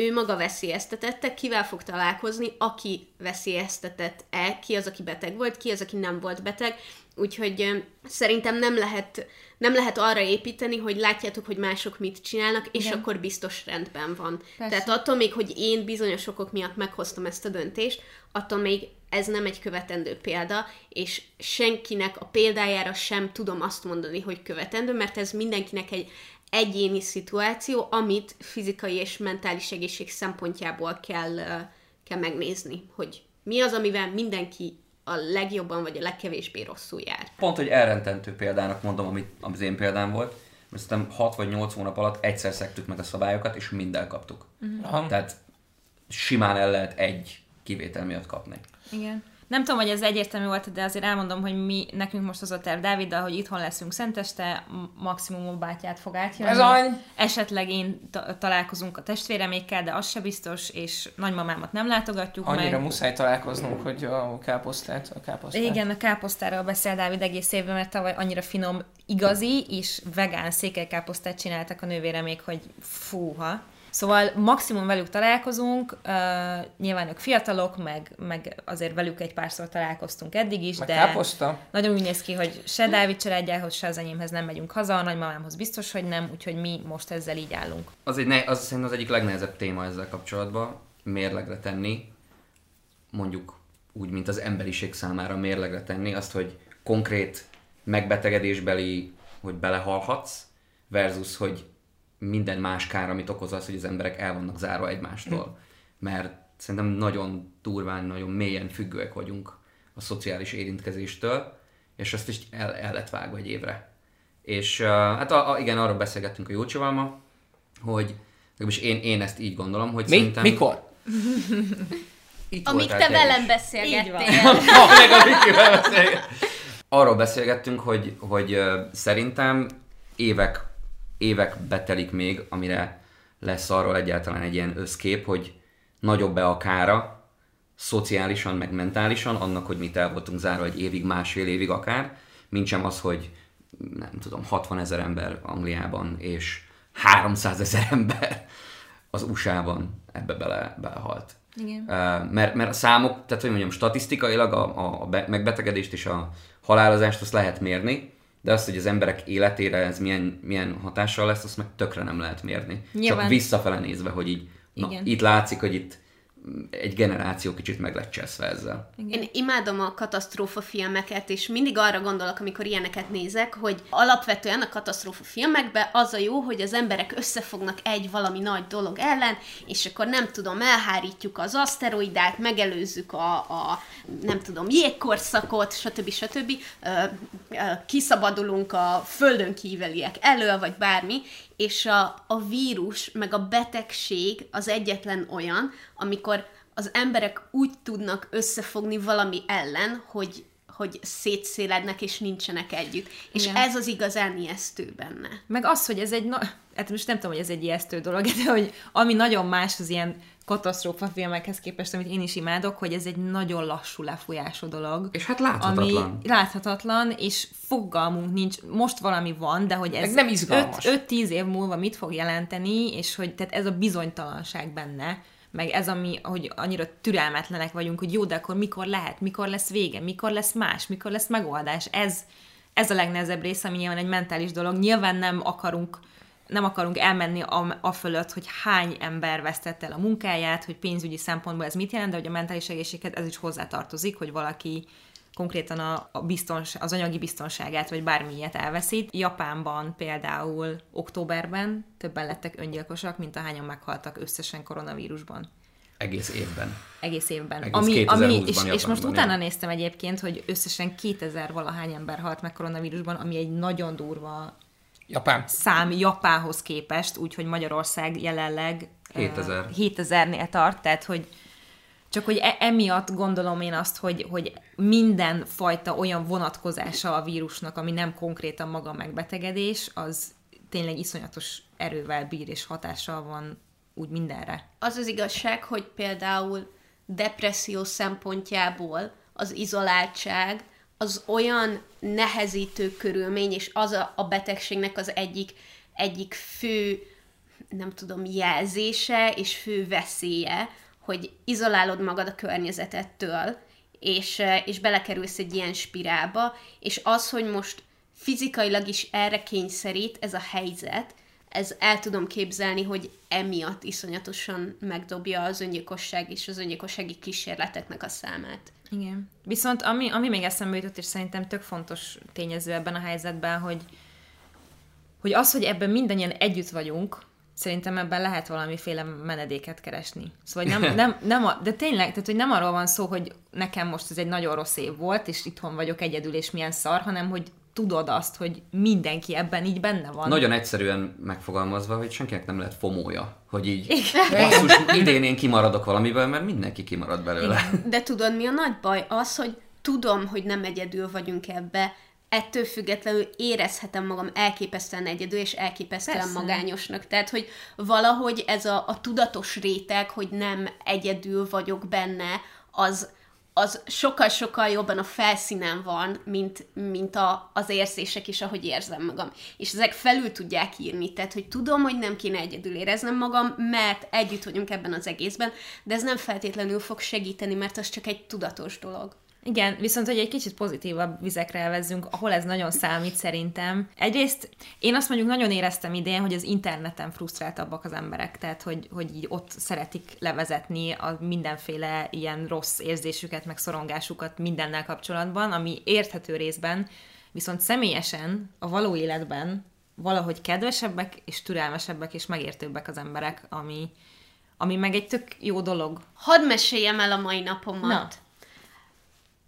ő maga veszélyeztetette, kivel fog találkozni, aki veszélyeztetett-e, ki az, aki beteg volt, ki az, aki nem volt beteg. Úgyhogy szerintem nem lehet, nem lehet arra építeni, hogy látjátok, hogy mások mit csinálnak, és Igen. akkor biztos rendben van. Persze. Tehát attól még, hogy én bizonyos okok miatt meghoztam ezt a döntést, attól még ez nem egy követendő példa, és senkinek a példájára sem tudom azt mondani, hogy követendő, mert ez mindenkinek egy egyéni szituáció, amit fizikai és mentális egészség szempontjából kell, kell megnézni, hogy mi az, amivel mindenki a legjobban vagy a legkevésbé rosszul jár. Pont, hogy elrententő példának mondom, amit az én példám volt, mert szerintem 6 vagy 8 hónap alatt egyszer szektük meg a szabályokat, és mind elkaptuk. Aha. Tehát simán el lehet egy kivétel miatt kapni. Igen. Nem tudom, hogy ez egyértelmű volt, de azért elmondom, hogy mi, nekünk most az a terv Dáviddal, hogy itthon leszünk szenteste, maximum a bátyát fog átjönni. Ez any. Esetleg én ta- találkozunk a testvéremékkel, de az se biztos, és nagymamámat nem látogatjuk Annyira meg. muszáj találkoznunk, hogy a káposztát, a káposztát. Igen, a káposztáról beszél Dávid egész évben, mert tavaly annyira finom, igazi és vegán székelykáposztát csináltak a nővéremék, hogy fúha. Szóval maximum velük találkozunk, uh, nyilván ők fiatalok, meg, meg azért velük egy párszor találkoztunk eddig is, Meg de káposzta? nagyon úgy néz ki, hogy se Dávid családjához, se az enyémhez nem megyünk haza, a nagymamámhoz biztos, hogy nem, úgyhogy mi most ezzel így állunk. Az, egy ne, az szerintem az egyik legnehezebb téma ezzel kapcsolatban, mérlegre tenni, mondjuk úgy, mint az emberiség számára mérlegre tenni, azt, hogy konkrét megbetegedésbeli, hogy belehalhatsz, versus, hogy minden más kár, amit okoz az, hogy az emberek el vannak zárva egymástól. Mert szerintem nagyon durván, nagyon mélyen függőek vagyunk a szociális érintkezéstől, és azt is el, el lett vágva egy évre. És uh, hát a, a, igen, arról beszélgettünk a Jócsival ma, hogy legalábbis én, én ezt így gondolom, hogy Mi? szerintem... Mikor? Itt Amíg te velem beszélgettél. Meg a Vikivel Arról beszélgettünk, hogy, hogy szerintem évek, évek betelik még, amire lesz arról egyáltalán egy ilyen összkép, hogy nagyobb-e a kára, szociálisan, meg mentálisan, annak, hogy mit el voltunk zárva egy évig, másfél évig akár, mint sem az, hogy nem tudom, 60 ezer ember Angliában, és 300 ezer ember az USA-ban ebbe bele, belehalt. Igen. Mert, mert a számok, tehát hogy mondjam, statisztikailag a, a, a be- megbetegedést és a halálozást azt lehet mérni, de azt, hogy az emberek életére ez milyen, milyen hatással lesz, azt meg tökre nem lehet mérni. Nyilván. Csak visszafele nézve, hogy így, na, Igen. itt látszik, hogy itt egy generáció kicsit meg lett cseszve ezzel. Én imádom a katasztrófa filmeket, és mindig arra gondolok, amikor ilyeneket nézek, hogy alapvetően a katasztrófa filmekben az a jó, hogy az emberek összefognak egy valami nagy dolog ellen, és akkor nem tudom, elhárítjuk az aszteroidát, megelőzzük a, a nem tudom, jégkorszakot, stb. stb. Ö, ö, kiszabadulunk a földön kívüliek elől, vagy bármi, és a, a vírus, meg a betegség az egyetlen olyan, amikor az emberek úgy tudnak összefogni valami ellen, hogy, hogy szétszélednek és nincsenek együtt. És Igen. ez az igazán ijesztő benne. Meg az, hogy ez egy, na- hát most nem tudom, hogy ez egy ijesztő dolog, de hogy ami nagyon más az ilyen katasztrófa filmekhez képest, amit én is imádok, hogy ez egy nagyon lassú lefolyású dolog. És hát láthatatlan. Ami láthatatlan, és fogalmunk nincs, most valami van, de hogy ez Meg nem izgalmas. 5-10 év múlva mit fog jelenteni, és hogy tehát ez a bizonytalanság benne, meg ez, ami, hogy annyira türelmetlenek vagyunk, hogy jó, de akkor mikor lehet, mikor lesz vége, mikor lesz más, mikor lesz megoldás. Ez, ez a legnehezebb része, ami nyilván egy mentális dolog. Nyilván nem akarunk nem akarunk elmenni a, a fölött, hogy hány ember vesztette el a munkáját, hogy pénzügyi szempontból ez mit jelent, de hogy a mentális egészséghez ez is hozzátartozik, hogy valaki konkrétan a, a biztons, az anyagi biztonságát, vagy bármilyet elveszít. Japánban például októberben többen lettek öngyilkosak, mint ahányan meghaltak összesen koronavírusban Egész évben. egész évben. Egész ami, 2020-ban ami, és, és most utána ja. néztem egyébként, hogy összesen 2000 valahány ember halt meg koronavírusban, ami egy nagyon durva Japán. szám Japánhoz képest, úgyhogy Magyarország jelenleg 7000. uh, 7000-nél tart, tehát hogy csak hogy e- emiatt gondolom én azt, hogy, hogy minden fajta olyan vonatkozása a vírusnak, ami nem konkrétan maga megbetegedés, az tényleg iszonyatos erővel bír és hatással van úgy mindenre. Az az igazság, hogy például depresszió szempontjából az izoláltság az olyan nehezítő körülmény, és az a, a betegségnek az egyik, egyik fő, nem tudom, jelzése és fő veszélye, hogy izolálod magad a környezetettől, és, és belekerülsz egy ilyen spirálba, és az, hogy most fizikailag is erre kényszerít ez a helyzet, ez el tudom képzelni, hogy emiatt iszonyatosan megdobja az öngyilkosság és az öngyilkossági kísérleteknek a számát. Igen. Viszont ami, ami még eszembe jutott, és szerintem tök fontos tényező ebben a helyzetben, hogy, hogy az, hogy ebben mindannyian együtt vagyunk, szerintem ebben lehet valamiféle menedéket keresni. Szóval nem, nem, nem a, de tényleg, tehát hogy nem arról van szó, hogy nekem most ez egy nagyon rossz év volt, és itthon vagyok egyedül, és milyen szar, hanem hogy tudod azt, hogy mindenki ebben így benne van. Nagyon egyszerűen megfogalmazva, hogy senkinek nem lehet fomója, hogy így basszus, idén én kimaradok valamiből, mert mindenki kimarad belőle. De tudod, mi a nagy baj? Az, hogy tudom, hogy nem egyedül vagyunk ebbe, ettől függetlenül érezhetem magam elképesztően egyedül, és elképesztően Persze. magányosnak. Tehát, hogy valahogy ez a, a tudatos réteg, hogy nem egyedül vagyok benne, az, az sokkal-sokkal jobban a felszínen van, mint, mint a, az érzések is, ahogy érzem magam. És ezek felül tudják írni, tehát, hogy tudom, hogy nem kéne egyedül éreznem magam, mert együtt vagyunk ebben az egészben, de ez nem feltétlenül fog segíteni, mert az csak egy tudatos dolog. Igen, viszont hogy egy kicsit pozitívabb vizekre elvezzünk, ahol ez nagyon számít szerintem. Egyrészt én azt mondjuk nagyon éreztem idén, hogy az interneten frusztráltabbak az emberek, tehát hogy, hogy így ott szeretik levezetni a mindenféle ilyen rossz érzésüket, meg szorongásukat mindennel kapcsolatban, ami érthető részben, viszont személyesen a való életben valahogy kedvesebbek és türelmesebbek és megértőbbek az emberek, ami, ami meg egy tök jó dolog. Hadd meséljem el a mai napomat. Na.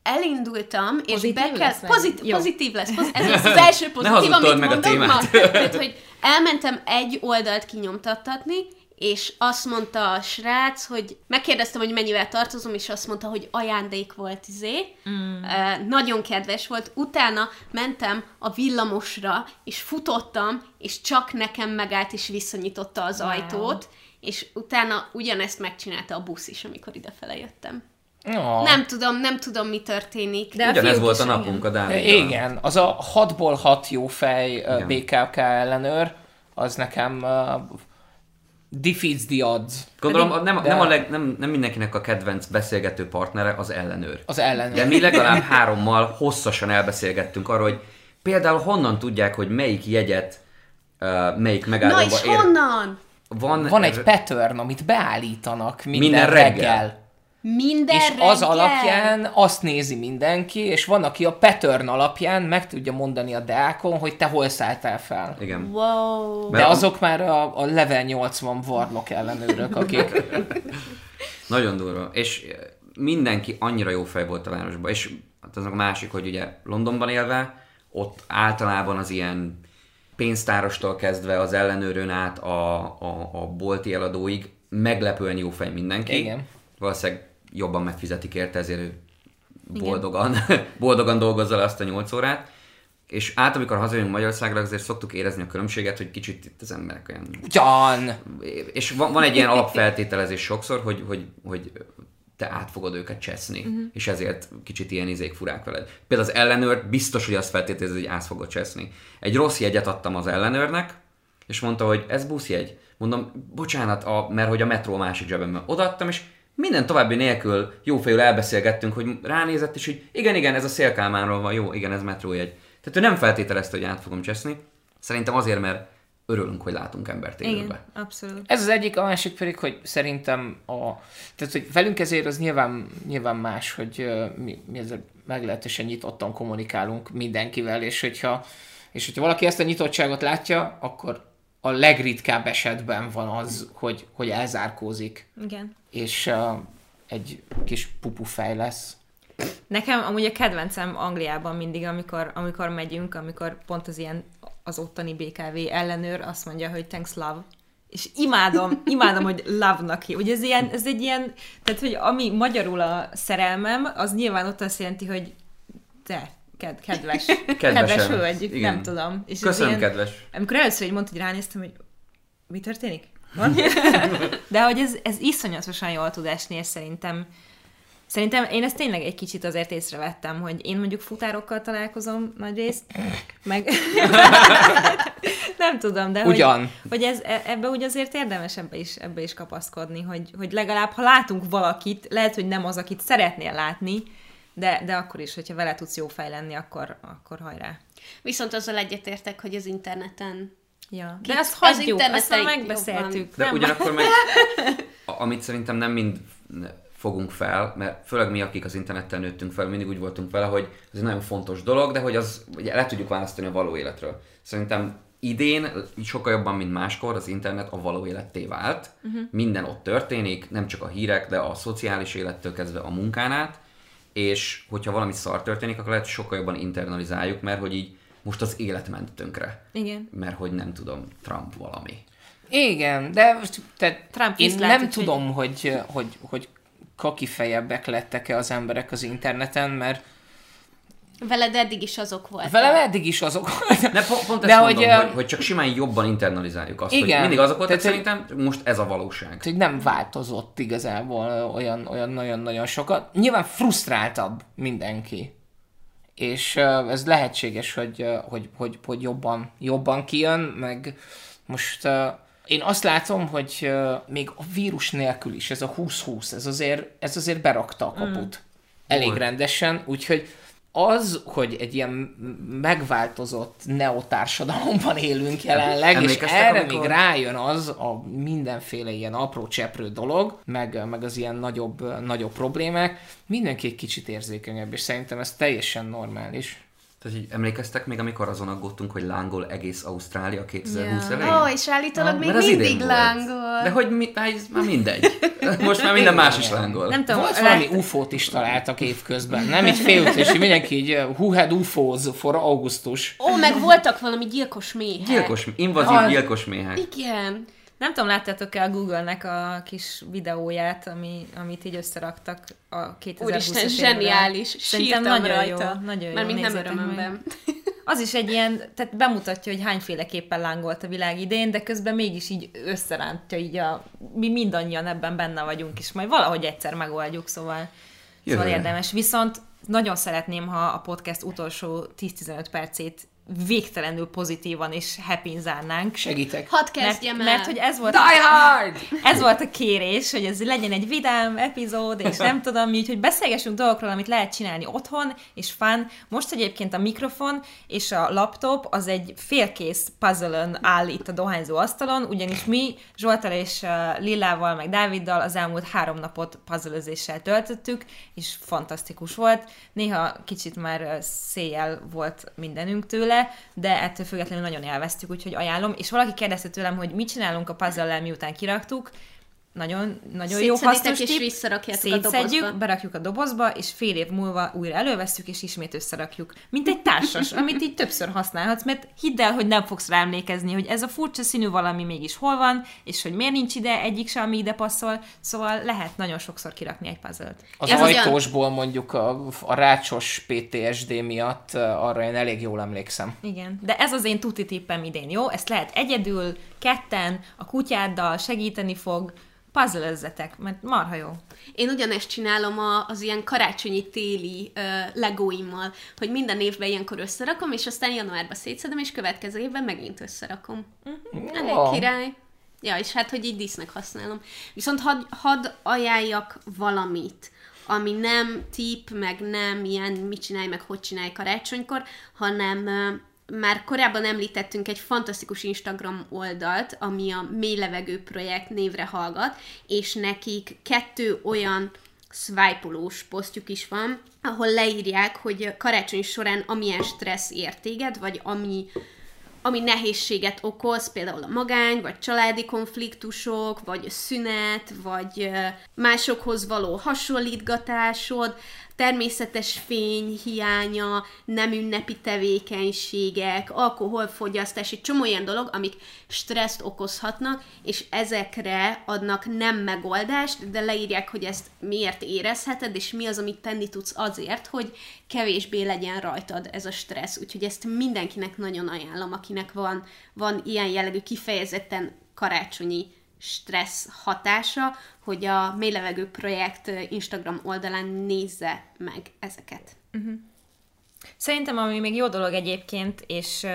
Elindultam, és Pozitív be kell... lesz? Pozit- Jó. pozitív lesz. Ez lesz az első pozitív, hazudtold amit meg a mondok témát. ma. Tehát, hogy elmentem egy oldalt kinyomtattatni, és azt mondta a srác, hogy megkérdeztem, hogy mennyivel tartozom, és azt mondta, hogy ajándék volt izé. Mm. Uh, nagyon kedves volt. Utána mentem a villamosra, és futottam, és csak nekem megállt, és visszanyitotta az Wow. ajtót, és utána ugyanezt megcsinálta a busz is, amikor idefele jöttem. Oh. Nem tudom, nem tudom, mi történik. De Ugyanez volt a igen. napunk a Dáviddal. Igen, az a 6-ból 6 jó fej Igen. BKK ellenőr, az nekem uh, defeats the odds. Gondolom, a- nem, De- nem, a leg, nem, nem mindenkinek a kedvenc beszélgető partnere az ellenőr. Az ellenőr. De mi legalább hárommal hosszasan elbeszélgettünk arról, hogy például honnan tudják, hogy melyik jegyet, uh, melyik Na megállóba és honnan? Van, Van egy pattern, amit beállítanak minden, Minden reggel. reggel. Minden És reggel. az alapján azt nézi mindenki, és van, aki a pattern alapján meg tudja mondani a deákon, hogy te hol szálltál fel. Igen. Wow. De azok már a, a level 80 warlock ellenőrök, akik... Nagyon durva. És mindenki annyira jó fej volt a városban. És hát az a másik, hogy ugye Londonban élve, ott általában az ilyen pénztárostól kezdve az ellenőrön át a, a, a bolti eladóig meglepően jó fej mindenki. Igen. Valószínűleg jobban megfizetik érte, ezért ő boldogan, boldogan dolgozza le azt a 8 órát. És át, amikor hazajönünk Magyarországra, azért szoktuk érezni a különbséget, hogy kicsit itt az emberek olyan Ugyan! és van, van egy ilyen alapfeltételezés sokszor, hogy, hogy, hogy te át fogod őket cseszni, uh-huh. és ezért kicsit ilyen izék furák veled. Például az ellenőr biztos, hogy azt feltételezi, hogy át fogod cseszni. Egy rossz jegyet adtam az ellenőrnek, és mondta, hogy ez buszjegy. Mondom, bocsánat, a, mert hogy a metró másik zsebemben odaadtam, és minden további nélkül jófejül elbeszélgettünk, hogy ránézett, és hogy igen, igen, ez a Szélkálmánról van, jó, igen, ez metrójegy. Tehát ő nem feltételezte, hogy át fogom cseszni. Szerintem azért, mert örülünk, hogy látunk embert élőben. Igen, abszolút. Ez az egyik, a másik pedig, hogy szerintem a... Tehát, hogy velünk ezért az nyilván, nyilván más, hogy ö, mi, mi ezzel meglehetősen nyitottan kommunikálunk mindenkivel, és hogyha, és hogyha valaki ezt a nyitottságot látja, akkor a legritkább esetben van az, hogy, hogy elzárkózik, Igen. és uh, egy kis pupufej lesz. Nekem amúgy a kedvencem Angliában mindig, amikor, amikor megyünk, amikor pont az ilyen az ottani BKV ellenőr azt mondja, hogy thanks love. És imádom, imádom, hogy love-nak hív. Ugye ez, ilyen, ez egy ilyen, tehát hogy ami magyarul a szerelmem, az nyilván ott azt jelenti, hogy te, ked, kedves, kedves hölgy, Igen. nem tudom. És Köszönöm, ilyen, kedves. Amikor először így mondta, hogy ránéztem, hogy mi történik? Van? De hogy ez, ez iszonyatosan jól tud esni, és szerintem Szerintem én ezt tényleg egy kicsit azért észrevettem, hogy én mondjuk futárokkal találkozom nagy részt, meg nem tudom, de Ugyan. hogy, hogy ez, e- ebbe úgy azért érdemes ebbe is, ebbe is kapaszkodni, hogy, hogy legalább ha látunk valakit, lehet, hogy nem az, akit szeretnél látni, de, de akkor is, hogyha vele tudsz jó fej lenni, akkor, akkor hajrá. Viszont azzal egyetértek, hogy az interneten Ja. Kit- De azt az hagyjuk, azt már interneten megbeszéltük. De nem? ugyanakkor meg, amit szerintem nem mind fogunk fel, mert főleg mi, akik az interneten nőttünk fel, mindig úgy voltunk vele, hogy ez egy nagyon fontos dolog, de hogy az ugye le tudjuk választani a való életről. Szerintem idén sokkal jobban, mint máskor az internet a való életté vált. Uh-huh. Minden ott történik, nem csak a hírek, de a szociális élettől kezdve a munkán át, és hogyha valami szar történik, akkor lehet, hogy sokkal jobban internalizáljuk, mert hogy így most az élet ment tönkre. Igen. Mert hogy nem tudom, Trump valami. Igen, de most, tehát Trump én is nem tudom, hogy, hogy, hogy kakifejebbek lettek-e az emberek az interneten, mert veled eddig is azok voltak. velem eddig is azok Ne, pont, pont De ezt hogy, mondom, ö, hogy, hogy csak simán jobban internalizáljuk azt, Igen. hogy mindig azok voltak, Tehát, hogy- szerintem most ez a valóság. hogy nem változott igazából olyan, olyan nagyon-nagyon sokat. Nyilván frusztráltabb mindenki. És uh, ez lehetséges, hogy, uh, hogy, hogy, hogy jobban, jobban kijön, meg most uh, én azt látom, hogy uh, még a vírus nélkül is, ez a 2020, ez azért, ez azért berakta a kaput. Mm. Elég rendesen, úgyhogy az, hogy egy ilyen megváltozott neotársadalomban élünk jelenleg, és erre amikor- még rájön az a mindenféle ilyen apró cseprő dolog, meg, meg az ilyen nagyobb, nagyobb problémák, mindenki egy kicsit érzékenyebb, és szerintem ez teljesen normális. Tehát így emlékeztek még, amikor azon aggódtunk, hogy lángol egész Ausztrália 2020 ja. elején? Ó, és állítólag még az idén mindig lángol. De hogy mi, már ez már mindegy. Most már minden más is lángol. Nem tudom, Volt valami UFO-t is találtak évközben, nem? Így félút, és mindenki így uh, who had UFOs for augusztus. Ó, meg voltak valami gyilkos méhek. Gyilkos, invazív Ah. gyilkos méhek. Igen. Nem tudom, láttátok-e a Google-nek a kis videóját, ami, amit így összeraktak a 2020 Úristen, zseniális. Szerintem nagyon rajta. jó, nagyon jó. Mert még nem örömömben. Az is egy ilyen, tehát bemutatja, hogy hányféleképpen lángolt a világ idén, de közben mégis így összerántja így a, mi mindannyian ebben benne vagyunk, és majd valahogy egyszer megoldjuk, szóval, szóval Jövőre. érdemes. Viszont nagyon szeretném, ha a podcast utolsó 10-15 percét végtelenül pozitívan és happy zárnánk. Segítek. Hadd Mert, kezdjem el. mert hogy ez volt, Die hard! ez volt a kérés, hogy ez legyen egy vidám epizód, és nem tudom mi, hogy beszélgessünk dolgokról, amit lehet csinálni otthon, és fun. Most egyébként a mikrofon és a laptop az egy félkész puzzle áll itt a dohányzó asztalon, ugyanis mi Zsoltal és uh, Lillával, meg Dáviddal az elmúlt három napot puzzle töltöttük, és fantasztikus volt. Néha kicsit már uh, széjjel volt mindenünk tőle, de ettől függetlenül nagyon élveztük, úgyhogy ajánlom. És valaki kérdezte tőlem, hogy mit csinálunk a puzzle miután kiraktuk, nagyon, nagyon jó hasznos és visszarakjátok a dobozba. berakjuk a dobozba, és fél év múlva újra elővesszük, és ismét összerakjuk. Mint egy társas, amit így többször használhatsz, mert hidd el, hogy nem fogsz rá emlékezni, hogy ez a furcsa színű valami mégis hol van, és hogy miért nincs ide egyik sem, ami ide passzol, szóval lehet nagyon sokszor kirakni egy puzzle-t. Az Ez olyan- ajtósból mondjuk a, a rácsos PTSD miatt arra én elég jól emlékszem. Igen, de ez az én tuti tippem idén, jó? Ezt lehet egyedül, ketten, a kutyáddal segíteni fog, puzzle mert marha jó. Én ugyanezt csinálom a, az ilyen karácsonyi téli uh, legóimmal, hogy minden évben ilyenkor összerakom, és aztán januárban szétszedem, és következő évben megint összerakom. Uh-huh. Elég király. Ja, és hát, hogy így dísznek használom. Viszont hadd had ajánljak valamit, ami nem tip, meg nem ilyen mit csinálj, meg hogy csinálj karácsonykor, hanem ö, már korábban említettünk egy fantasztikus Instagram oldalt, ami a Mély Levegő projekt névre hallgat, és nekik kettő olyan swipe-olós posztjuk is van, ahol leírják, hogy karácsony során amilyen stressz ér vagy ami ami nehézséget okoz, például a magány, vagy családi konfliktusok, vagy szünet, vagy másokhoz való hasonlítgatásod, természetes fény hiánya, nem ünnepi tevékenységek, alkoholfogyasztás, egy csomó ilyen dolog, amik stresszt okozhatnak, és ezekre adnak nem megoldást, de leírják, hogy ezt miért érezheted, és mi az, amit tenni tudsz azért, hogy kevésbé legyen rajtad ez a stressz. Úgyhogy ezt mindenkinek nagyon ajánlom, akinek van, van ilyen jellegű kifejezetten karácsonyi stressz hatása, hogy a Mély Levegő projekt Instagram oldalán nézze meg ezeket. Szerintem, ami még jó dolog egyébként, és,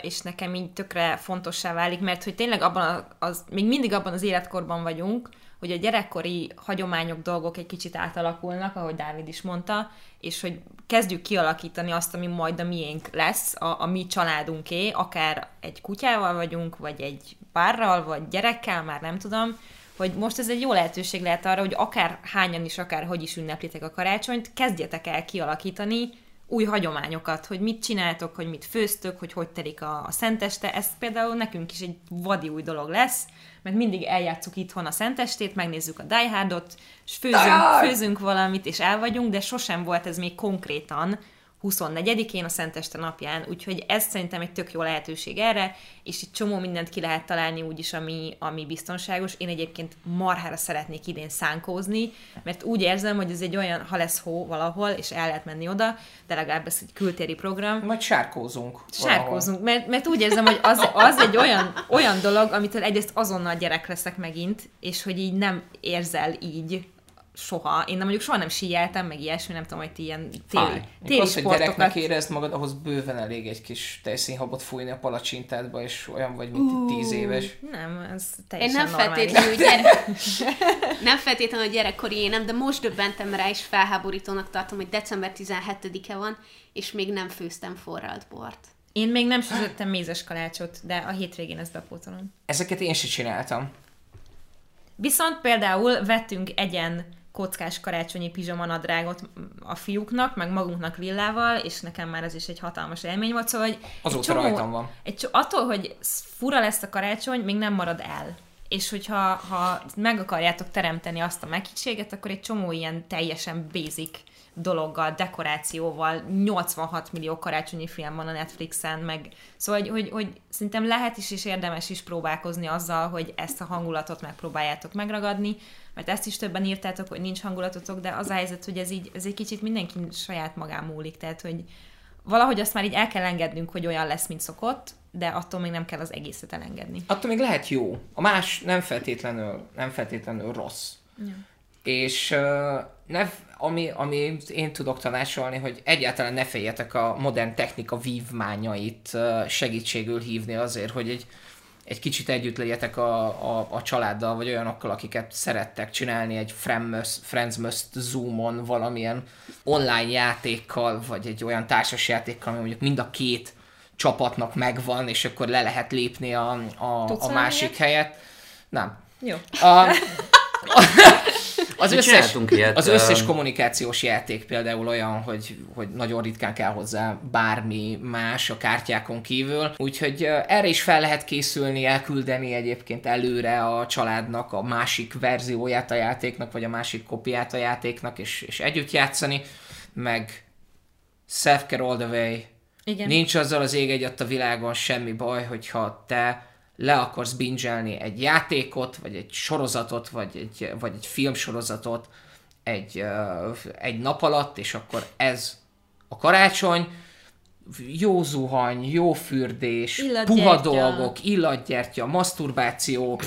és nekem így tökre fontossá válik, mert hogy tényleg abban az, még mindig abban az életkorban vagyunk, hogy a gyerekkori hagyományok, dolgok egy kicsit átalakulnak, ahogy Dávid is mondta, és hogy kezdjük kialakítani azt, ami majd a miénk lesz, a, a mi családunké, akár egy kutyával vagyunk, vagy egy párral, vagy gyerekkel, már nem tudom, hogy most ez egy jó lehetőség lehet arra, hogy akár hányan is, akár hogy is ünneplitek a karácsonyt, kezdjetek el kialakítani új hagyományokat, hogy mit csináltok, hogy mit főztök, hogy hogy telik a, a szenteste. Ez például nekünk is egy vadi új dolog lesz, mert mindig eljátszuk itthon a szentestét, megnézzük a Die Hardot, és főzünk, főzünk valamit, és el vagyunk, de sosem volt ez még konkrétan 24-én, a Szenteste napján, úgyhogy ez szerintem egy tök jó lehetőség erre, és itt csomó mindent ki lehet találni úgyis, ami, ami biztonságos. Én egyébként marhára szeretnék idén szánkózni, mert úgy érzem, hogy ez egy olyan, ha lesz hó valahol, és el lehet menni oda, de legalább ez egy kültéri program, Majd sárkózunk. valahol. Sárkózunk, mert, mert úgy érzem, hogy az, az egy olyan, olyan dolog, amitől egyrészt azonnal gyerek leszek megint, és hogy így nem érzel így soha. Én nem mondjuk soha nem síjeltem, meg ilyesmi, nem tudom, hogy ti ilyen téli, Fáj. téli az, hogy gyereknek sportokat. érezd magad, ahhoz bőven elég egy kis tejszínhabot fújni a palacsintádba, és olyan vagy, mint uh, tíz éves. Nem, ez Én teljesen nem normális. feltétlenül, gyere... nem feltétlenül a gyerekkori énem, de most döbbentem rá, és felháborítónak tartom, hogy december 17-e van, és még nem főztem forralt bort. Én még nem sütöttem mézes kalácsot, de a hétvégén ezt bepótolom. Ezeket én se csináltam. Viszont például vettünk egyen kockás karácsonyi pizsamanadrágot a fiúknak, meg magunknak Lillával, és nekem már ez is egy hatalmas élmény volt, szóval hogy Azóta egy rajtam van. Egy, attól, hogy fura lesz a karácsony, még nem marad el. És hogyha ha meg akarjátok teremteni azt a meghittséget, akkor egy csomó ilyen teljesen basic dologgal, dekorációval, 86 millió karácsonyi film van a Netflixen, meg szóval, hogy, hogy, hogy szerintem lehet is és érdemes is próbálkozni azzal, hogy ezt a hangulatot megpróbáljátok megragadni, mert ezt is többen írtátok, hogy nincs hangulatotok, de az a helyzet, hogy ez, így, ez egy kicsit mindenki saját magán múlik, tehát hogy valahogy azt már így el kell engednünk, hogy olyan lesz, mint szokott, de attól még nem kell az egészet elengedni. Attól még lehet jó. A más nem feltétlenül, nem feltétlenül rossz. Ja. És uh, ne, ami, ami én tudok tanácsolni, hogy egyáltalán ne féljetek a modern technika vívmányait uh, segítségül hívni azért, hogy egy, egy kicsit együtt legyetek a, a, a családdal, vagy olyanokkal, akiket szerettek csinálni egy Friends Must Zoomon valamilyen online játékkal, vagy egy olyan társas játékkal, ami mondjuk mind a két csapatnak megvan, és akkor le lehet lépni a, a, a másik helyet. Nem. Jó. A, az, összes, csináltunk ilyet, az összes kommunikációs játék például olyan, hogy, hogy nagyon ritkán kell hozzá bármi más a kártyákon kívül, úgyhogy erre is fel lehet készülni, elküldeni egyébként előre a családnak a másik verzióját a játéknak, vagy a másik kopiát a játéknak, és, és együtt játszani, meg self-care all the way, Igen. Nincs azzal az ég egyat a világon semmi baj, hogyha te le akarsz bingelni egy játékot, vagy egy sorozatot, vagy egy, vagy egy filmsorozatot egy, egy nap alatt, és akkor ez a karácsony, jó zuhany, jó fürdés, puha dolgok, illatgyertya, maszturbáció,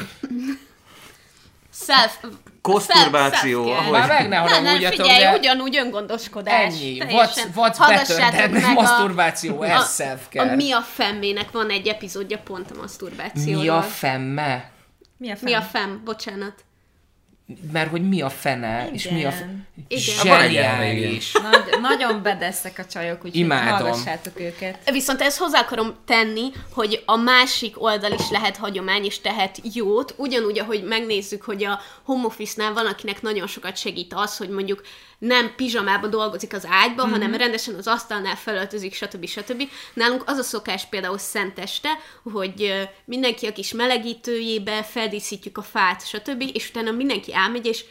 Self, Koszturbáció, ahogy- Már meg ne Nem, nem, haragudjatok, figyelj, de ugyanúgy öngondoskodás. ennyi. What's, what's better than meg a- maszturbáció? a, Ez a Mi a femmének van egy epizódja pont a maszturbációról. Mi a femme? Mi a Mi a fem? Bocsánat. Mert hogy mi a fene, és mi a... Igen. Igen. Zseniális. Nagy, nagyon bedeszek a csajok, úgyhogy Imádom. hallgassátok őket. Viszont ezt hozzá akarom tenni, hogy a másik oldal is lehet hagyomány, és tehet jót, ugyanúgy, ahogy megnézzük, hogy a home office-nál van, akinek nagyon sokat segít az, hogy mondjuk nem pizsamába dolgozik az ágyba, mm-hmm. hanem rendesen az asztalnál felöltözik, stb. stb. Nálunk az a szokás például szenteste, hogy mindenki a kis melegítőjébe feldíszítjük a fát, stb. és utána mindenki elmegy, és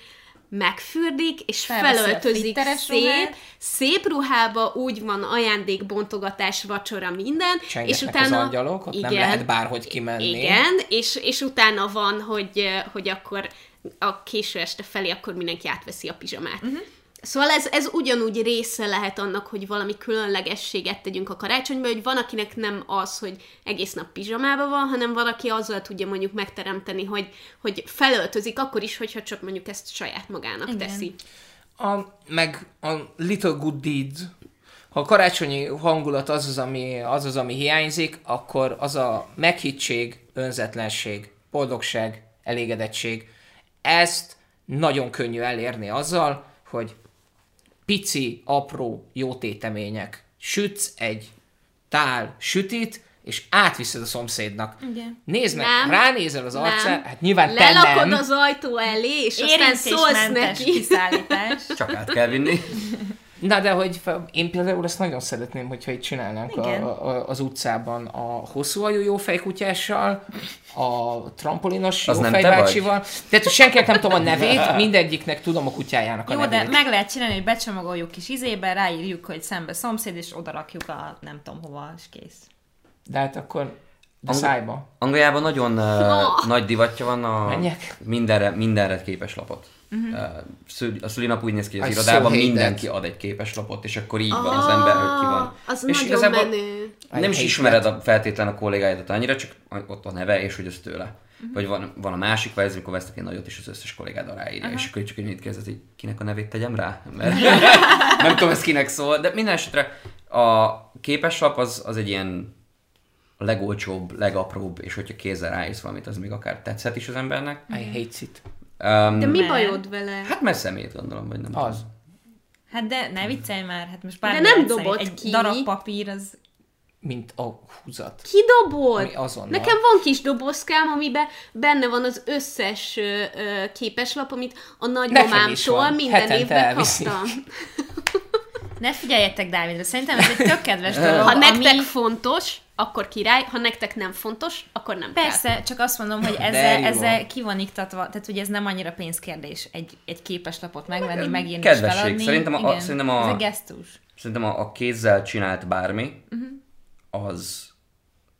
megfürdik, és Felveszi felöltözik szép, ruhát. szép ruhába, úgy van ajándékbontogatás, vacsora, minden, és Csengetnek utána... az angyalok, ott nem lehet bárhogy kimenni. Igen, és, és utána van, hogy, hogy akkor a késő este felé akkor mindenki átveszi a pizsamát. Uh-huh. Szóval ez, ez ugyanúgy része lehet annak, hogy valami különlegességet tegyünk a karácsonyba, hogy van, akinek nem az, hogy egész nap pizsamába van, hanem valaki azzal tudja mondjuk megteremteni, hogy, hogy felöltözik akkor is, hogyha csak mondjuk ezt saját magának Igen. teszi. A, meg a Little Good Deed, ha a karácsonyi hangulat az az, ami, az az, ami hiányzik, akkor az a meghittség, önzetlenség, boldogság, elégedettség, ezt nagyon könnyű elérni azzal, hogy pici, apró jótétemények. Sütsz egy tál sütit, és átviszed a szomszédnak. Igen. Nézd meg, Nem. ránézel az arcán, Nem. hát nyilván te Lelakod nem. az ajtó elé, és aztán szólsz neki. kiszállítás. Csak át kell vinni. Na, de hogy én például ezt nagyon szeretném, hogyha itt csinálnánk Igen. a, a, az utcában a hosszú ajú jófejkutyással, a trampolinos Az nem te jófejbácsival. Tehát, senkinek nem tudom a nevét, mindegyiknek tudom a kutyájának a Jó, de nevét. meg lehet csinálni, hogy becsomagoljuk kis izébe, ráírjuk, hogy szembe szomszéd, és oda rakjuk a nem tudom hova, és kész. De hát akkor de Ang- szájba. Angliában nagyon uh, nagy divatja van a Menjek? mindenre, mindenre képes lapot. Uh-huh. Uh, a szülinap úgy néz ki, hogy az I so irodában hate mindenki that. ad egy képes lapot, és akkor így van az ember, hogy ki van. Az és nagyon igazából menő. Nem is ismered a, feltétlen a kollégáidat annyira, csak ott a neve, és hogy az tőle. Uh-huh. Vagy van, van a másik, vagy ez, amikor vesztek egy nagyot, és az összes kollégád aláírja, uh-huh. és akkor csak így kezdett, hogy kinek a nevét tegyem rá? Mert nem tudom, ez kinek szól, de minden esetre a képeslap az, az egy ilyen a legolcsóbb, legapróbb, és hogyha kézzel ráírsz valamit, az még akár tetszhet is az embernek. I hate it. Um, De mi Mert- bajod vele? Hát mert szemét gondolom, vagy nem Az. Hát de ne viccelj már, hát most De bármi nem dobott. Egy ki. darab papír, az mint a húzat. Kidobod! Ami azonnal. Nekem van kis dobozkám, amiben benne van az összes ö, ö, képeslap, amit a nagymamámtól minden Hetente évben elviszi. kaptam. Ne figyeljetek Dávidra, szerintem ez egy tök kedves dolog, Ha nektek ami... fontos, akkor király, ha nektek nem fontos, akkor nem kell. Persze, csak azt mondom, hogy ezzel, ezzel ki van iktatva, tehát ugye ez nem annyira pénzkérdés egy, egy képeslapot megvenni, megírni és kedvesség. feladni. Szerintem a- a- Igen, szerintem a- Ez egy gesztus. Szerintem a, a kézzel csinált bármi, Mhm. az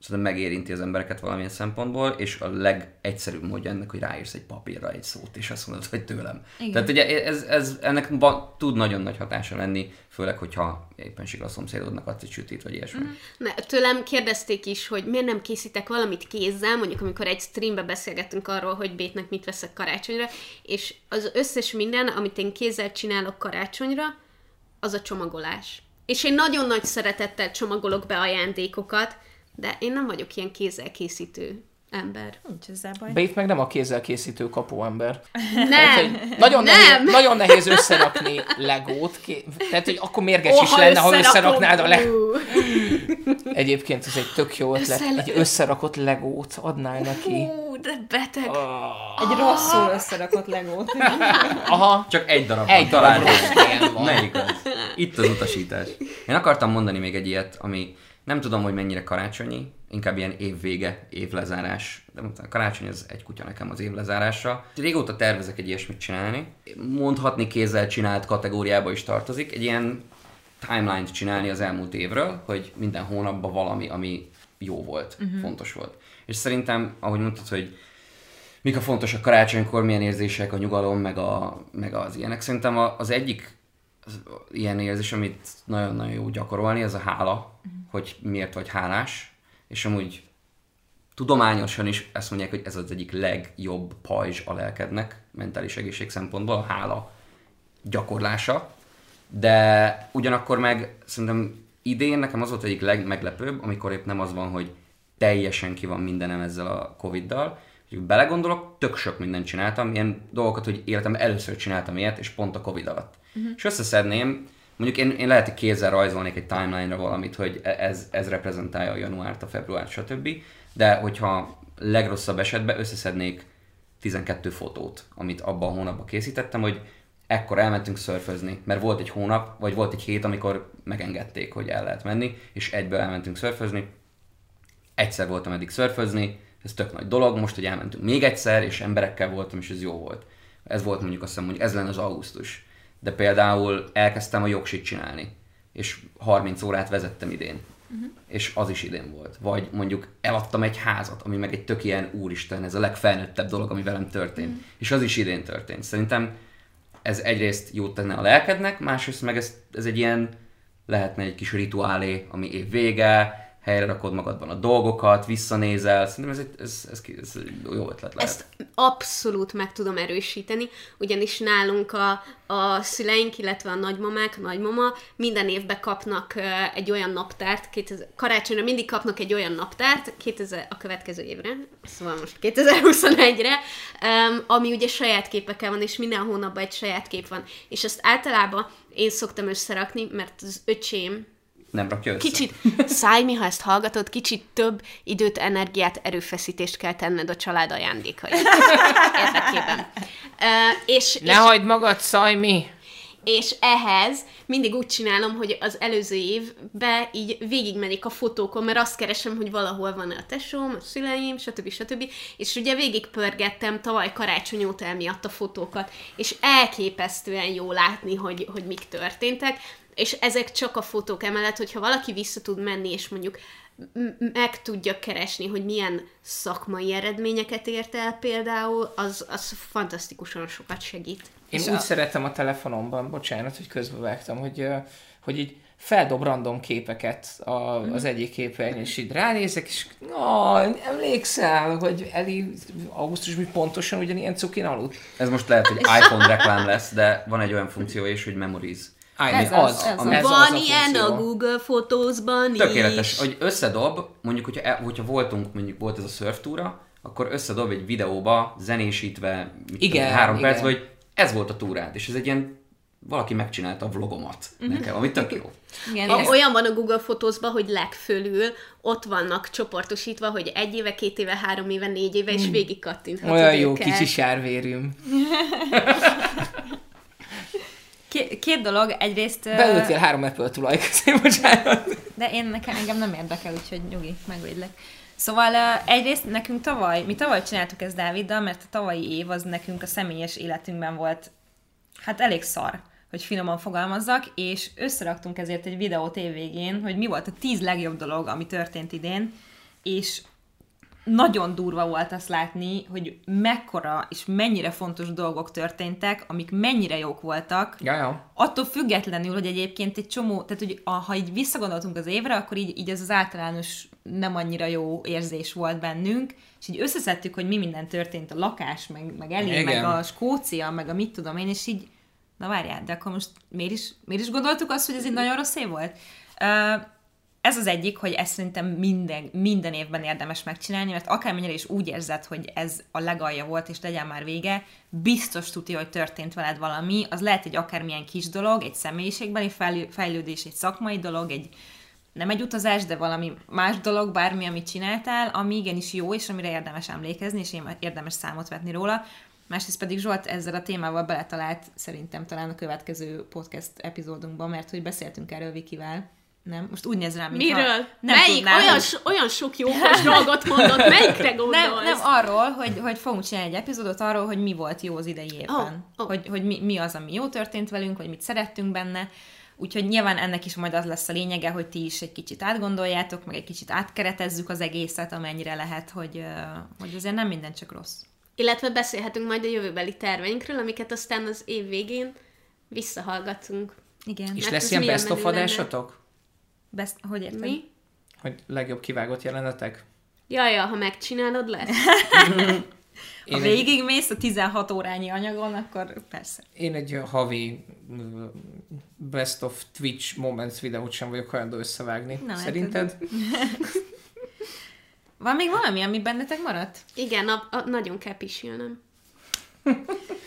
szerintem megérinti az embereket valamilyen szempontból, és a legegyszerűbb módja ennek, hogy ráírsz egy papírra egy szót, és azt mondod, hogy tőlem. Igen. Tehát ugye ez, ez, ennek van, tud nagyon nagy hatása lenni, főleg, hogyha éppen sikra a szomszédodnak adsz egy sütit, vagy ilyesmi. Mhm. Ne, tőlem kérdezték is, hogy miért nem készítek valamit kézzel, mondjuk amikor egy streambe beszélgettünk arról, hogy Bétnek mit veszek karácsonyra, és az összes minden, amit én kézzel csinálok karácsonyra, az a csomagolás. És én nagyon nagy szeretettel csomagolok be ajándékokat, de én nem vagyok ilyen kézzel készítő ember. Nincs ezzel baj. Bait meg nem a kézzel készítő kapuember. Nem! Tehát, hogy nagyon, Nem! nehéz, nagyon nehéz összerakni legót. Ké... Tehát, hogy akkor mérges is Oha, lenne, ha összeraknád a le... Egyébként ez egy tök jó ötlet. Összele- Egy összerakott legót adnál neki. Ú, de beteg. Egy rosszul összerakott legót. Aha, Csak egy darab egy van, darab. Melyik az? Itt az utasítás. Én akartam mondani még egy ilyet, ami nem tudom, hogy mennyire karácsonyi, inkább ilyen évvége, évlezárás. De a karácsony az egy kutya nekem az évlezárásra. Régóta tervezek egy ilyesmit csinálni. Mondhatni kézzel csinált kategóriába is tartozik. Egy ilyen timeline-t csinálni az elmúlt évről, hogy minden hónapban valami, ami jó volt, uh-huh. fontos volt. És szerintem, ahogy mondtad, hogy mik a fontosak karácsonykor, milyen érzések, a nyugalom, meg, a, meg az ilyenek. Szerintem a- az egyik az ilyen érzés, amit nagyon-nagyon jó gyakorolni, az a hála, hogy miért vagy hálás, és amúgy tudományosan is ezt mondják, hogy ez az egyik legjobb pajzs a lelkednek, mentális egészség szempontból, a hála gyakorlása, de ugyanakkor meg szerintem idén nekem az volt egyik legmeglepőbb, amikor épp nem az van, hogy teljesen ki van mindenem ezzel a Covid-dal, hogy belegondolok, tök sok mindent csináltam, ilyen dolgokat, hogy életemben először csináltam ilyet, és pont a Covid alatt. Uh-huh. És összeszedném, mondjuk én, én lehet, hogy kézzel rajzolnék egy timeline-ra valamit, hogy e- ez, ez reprezentálja a januárt, a februárt, stb. De hogyha legrosszabb esetben összeszednék 12 fotót, amit abban a hónapban készítettem, hogy ekkor elmentünk szörfözni, mert volt egy hónap, vagy volt egy hét, amikor megengedték, hogy el lehet menni, és egyből elmentünk szörfözni. Egyszer voltam eddig szörfözni, ez tök nagy dolog, most, hogy elmentünk még egyszer, és emberekkel voltam, és ez jó volt. Ez volt mondjuk azt hiszem, hogy ez lenne az augusztus. De például elkezdtem a jogsit csinálni, és 30 órát vezettem idén. Uh-huh. És az is idén volt. Vagy mondjuk eladtam egy házat, ami meg egy tök ilyen úristen, ez a legfelnőttebb dolog, ami velem történt. Uh-huh. És az is idén történt. Szerintem ez egyrészt jót tenne a lelkednek, másrészt meg ez, ez egy ilyen, lehetne egy kis rituálé, ami év vége, helyre rakod magadban a dolgokat, visszanézel, szerintem ez, egy, ez, ez, ez jó ötlet lehet. Ezt abszolút meg tudom erősíteni, ugyanis nálunk a, a szüleink, illetve a nagymamák, a nagymama minden évben kapnak egy olyan naptárt, 2000, karácsonyra mindig kapnak egy olyan naptárt, 2000, a következő évre, szóval most 2021-re, um, ami ugye saját képekkel van, és minden hónapban egy saját kép van. És ezt általában én szoktam összerakni, mert az öcsém, Nem rakja össze? Kicsit, Szájmi, ha ezt hallgatod, kicsit több időt, energiát, erőfeszítést kell tenned a család ajándékai érdekében. Uh, és, Ne és, hagyd magad, Szajmi! és ehhez mindig úgy csinálom, hogy az előző évben így végigmegyek a fotókon, mert azt keresem, hogy valahol van a tesóm, a szüleim, stb. stb. És ugye végigpörgettem tavaly karácsony óta emiatt a fotókat, és elképesztően jó látni, hogy, hogy mik történtek, és ezek csak a fotók emellett, hogyha valaki vissza tud menni, és mondjuk meg tudja keresni, hogy milyen szakmai eredményeket ért el például, az, az fantasztikusan sokat segít. Én És úgy a- szeretem a telefonomban, bocsánat, hogy közbevágtam, hogy, hogy így feldob random képeket a, az egyik képernyőn, és így ránézek, és ó, emlékszel, hogy Eli augusztusban pontosan ugyanilyen cukin aludt? Ez most lehet, hogy iPhone reklám lesz, de van egy olyan funkció is, hogy Memories. Áj, Ez az, az, ez ami- az. ez Van az ilyen a funkció. Google Photos-ban Tökéletes, is. hogy összedob, mondjuk, hogyha, e- hogyha voltunk, mondjuk volt ez a surftúra, akkor összedob egy videóba, zenésítve, mit Igen, tudom, három igen. percben, hogy ez volt a túrád, és ez egy ilyen valaki megcsinálta a vlogomat nekem, ami tök jó. Igen, A, olyan van a Google Fotózban, hogy legfölül ott vannak csoportosítva, hogy egy éve, két éve, három éve, négy éve, és végig kattinthatod Olyan jó őket. kicsi sárvérűm. Két, két dolog, egyrészt... Beültél három Apple tulaj közé, bocsánat. De én nekem engem nem érdekel, úgyhogy nyugi, megvédlek. Szóval uh, egyrészt nekünk tavaly, mi tavaly csináltuk ezt Dáviddal, mert a tavalyi év az nekünk a személyes életünkben volt hát elég szar, hogy finoman fogalmazzak, és összeraktunk ezért egy videót évvégén, hogy mi volt a tíz legjobb dolog, ami történt idén, és nagyon durva volt azt látni, hogy mekkora és mennyire fontos dolgok történtek, amik mennyire jók voltak, Ja, ja. attól függetlenül, hogy egyébként egy csomó, tehát hogy a, ha így visszagondoltunk az évre, akkor így, így ez az általános nem annyira jó érzés volt bennünk, és így összeszedtük, hogy mi minden történt, a lakás, meg, meg Igen. meg a Skócia, meg a mit tudom én, és így, na várjál, de akkor most miért is, miért is gondoltuk azt, hogy ez egy nagyon rossz év volt? Uh, ez az egyik, hogy ezt szerintem minden, minden évben érdemes megcsinálni, mert akármennyire is úgy érzed, hogy ez a legalja volt, és legyen már vége, biztos tudja, hogy történt veled valami, az lehet egy akármilyen kis dolog, egy személyiségbeli fejlő- fejlődés, egy szakmai dolog, egy nem egy utazás, de valami más dolog, bármi, amit csináltál, ami igenis jó, és amire érdemes emlékezni, és érdemes számot vetni róla. Másrészt pedig Zsolt ezzel a témával beletalált szerintem talán a következő podcast epizódunkban, mert hogy beszéltünk erről Vikivel. Nem? Most úgy néz rám, mintha Miről? Nem Melyik? tudnám, olyan, hogy- so, olyan sok jókos dolgot mondott, melyikre gondolsz? nem, nem arról, hogy, hogy fogunk csinálni egy epizódot arról, hogy mi volt jó az idei évben. Oh, oh. Hogy, hogy mi, mi az, ami jó történt velünk, vagy mit szerettünk benne. Úgyhogy nyilván ennek is majd az lesz a lényege, hogy ti is egy kicsit átgondoljátok, meg egy kicsit átkeretezzük az egészet, amennyire lehet, hogy, hogy azért nem minden csak rossz. Illetve beszélhetünk majd a jövőbeli terveinkről, amiket aztán az év végén visszahallgatunk. Igen. És Mert lesz ez ilyen best of adásotok? Best, hogy érted? Mi? Hogy legjobb kivágott jelenetek? Jaj, ja, ha megcsinálod, lesz. Ha Én egy, végigmész a 16 órányi anyagon, akkor persze. én egy havi best of Twitch moments videót sem vagyok hajlandó összevágni. Na, hát Szerinted? Van még valami, ami bennetek maradt? Igen, a, a, nagyon kell pisilnem.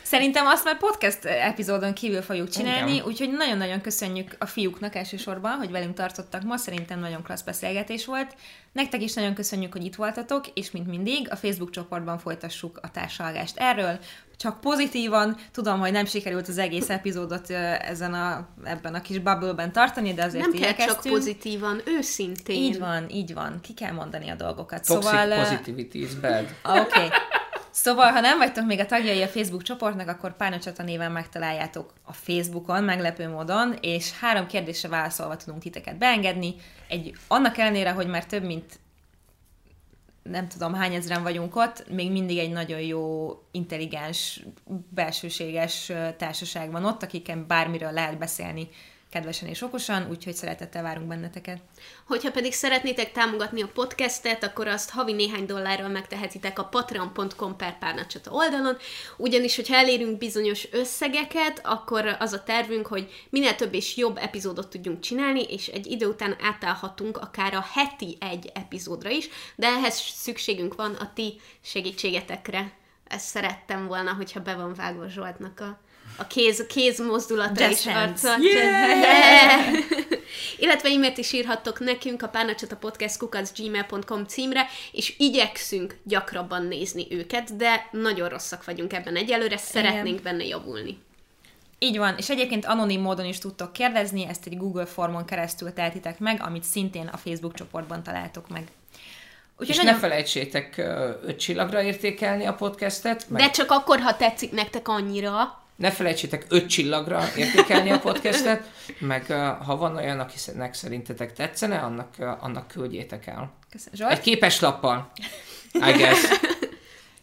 Szerintem azt már podcast epizódon kívül fogjuk csinálni, Igen. úgyhogy nagyon-nagyon köszönjük a fiúknak elsősorban, hogy velünk tartottak ma, szerintem nagyon klassz beszélgetés volt. Nektek is nagyon köszönjük, hogy itt voltatok, és mint mindig, a Facebook csoportban folytassuk a társalgást erről, csak pozitívan. Tudom, hogy nem sikerült az egész epizódot ezen a, ebben a kis bubble-ben tartani, de azért Nem kell csak pozitívan, őszintén. Így van, így van. Ki kell mondani a dolgokat. Toxic szóval, positivity is bad. Oké. Okay. Szóval, ha nem vagytok még a tagjai a Facebook csoportnak, akkor Párnacsata néven megtaláljátok a Facebookon, meglepő módon, és három kérdésre válaszolva tudunk titeket beengedni. Egy, annak ellenére, hogy már több mint nem tudom hány ezeren vagyunk ott, még mindig egy nagyon jó, intelligens, belsőséges társaság van ott, akiken bármiről lehet beszélni kedvesen és okosan, úgyhogy szeretettel várunk benneteket. Hogyha pedig szeretnétek támogatni a podcastet, akkor azt havi néhány dollárral megtehetitek a patreon.com per párnacsata oldalon, ugyanis, hogyha elérünk bizonyos összegeket, akkor az a tervünk, hogy minél több és jobb epizódot tudjunk csinálni, és egy idő után átállhatunk akár a heti egy epizódra is, de ehhez szükségünk van a ti segítségetekre. Ezt szerettem volna, hogyha be van vágva Zsoltnak a, a kéz, kéz mozdulata Just is arca. Yeah! Illetve e-mailt is írhattok nekünk a párnacsata podcast gmail.com címre, és igyekszünk gyakrabban nézni őket, de nagyon rosszak vagyunk ebben egyelőre, szeretnénk benne javulni. Így van, és egyébként anonim módon is tudtok kérdezni, ezt egy Google formon keresztül tehetitek meg, amit szintén a Facebook csoportban találtok meg. Úgyhogy És ne felejtsétek öt csillagra értékelni a podcastet, meg De csak akkor, ha tetszik nektek annyira, ne felejtsétek öt csillagra értékelni a podcastet, meg ha van olyan, akinek szerintetek tetszene, annak, annak küldjétek el. Köszönöm. Zsolt? Egy képes lappal. I guess.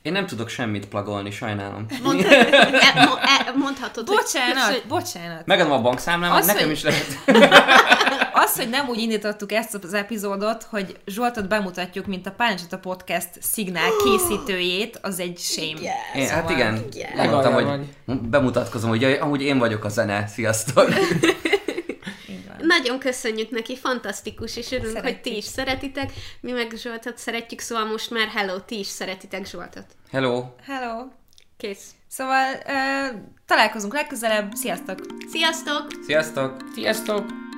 Én nem tudok semmit plagolni, sajnálom. mond, e, mo, e, mondhatod, hogy Bocsánat, köszön- bocsánat. Megadom a bankszámlámat, Az, nekem hogy- is lehet. Az, hogy nem úgy indítottuk ezt az epizódot, hogy Zsoltot bemutatjuk, mint a Páncsata Podcast szignál készítőjét, az egy shame. Én, hát Szóval- igen, igen. mondtam, Legalább hogy bemutatkozom, hogy amúgy én vagyok a zene. Sziasztok! Nagyon köszönjük neki, fantasztikus, és örülünk, hogy Szeretjük. ti is szeretitek. Mi meg Zsoltot szeretjük, szóval most már hello, ti is szeretitek Zsoltot. Hello! Hello! Kész. Szóval uh, találkozunk legközelebb, sziasztok! Sziasztok! Sziasztok! Sziasztok!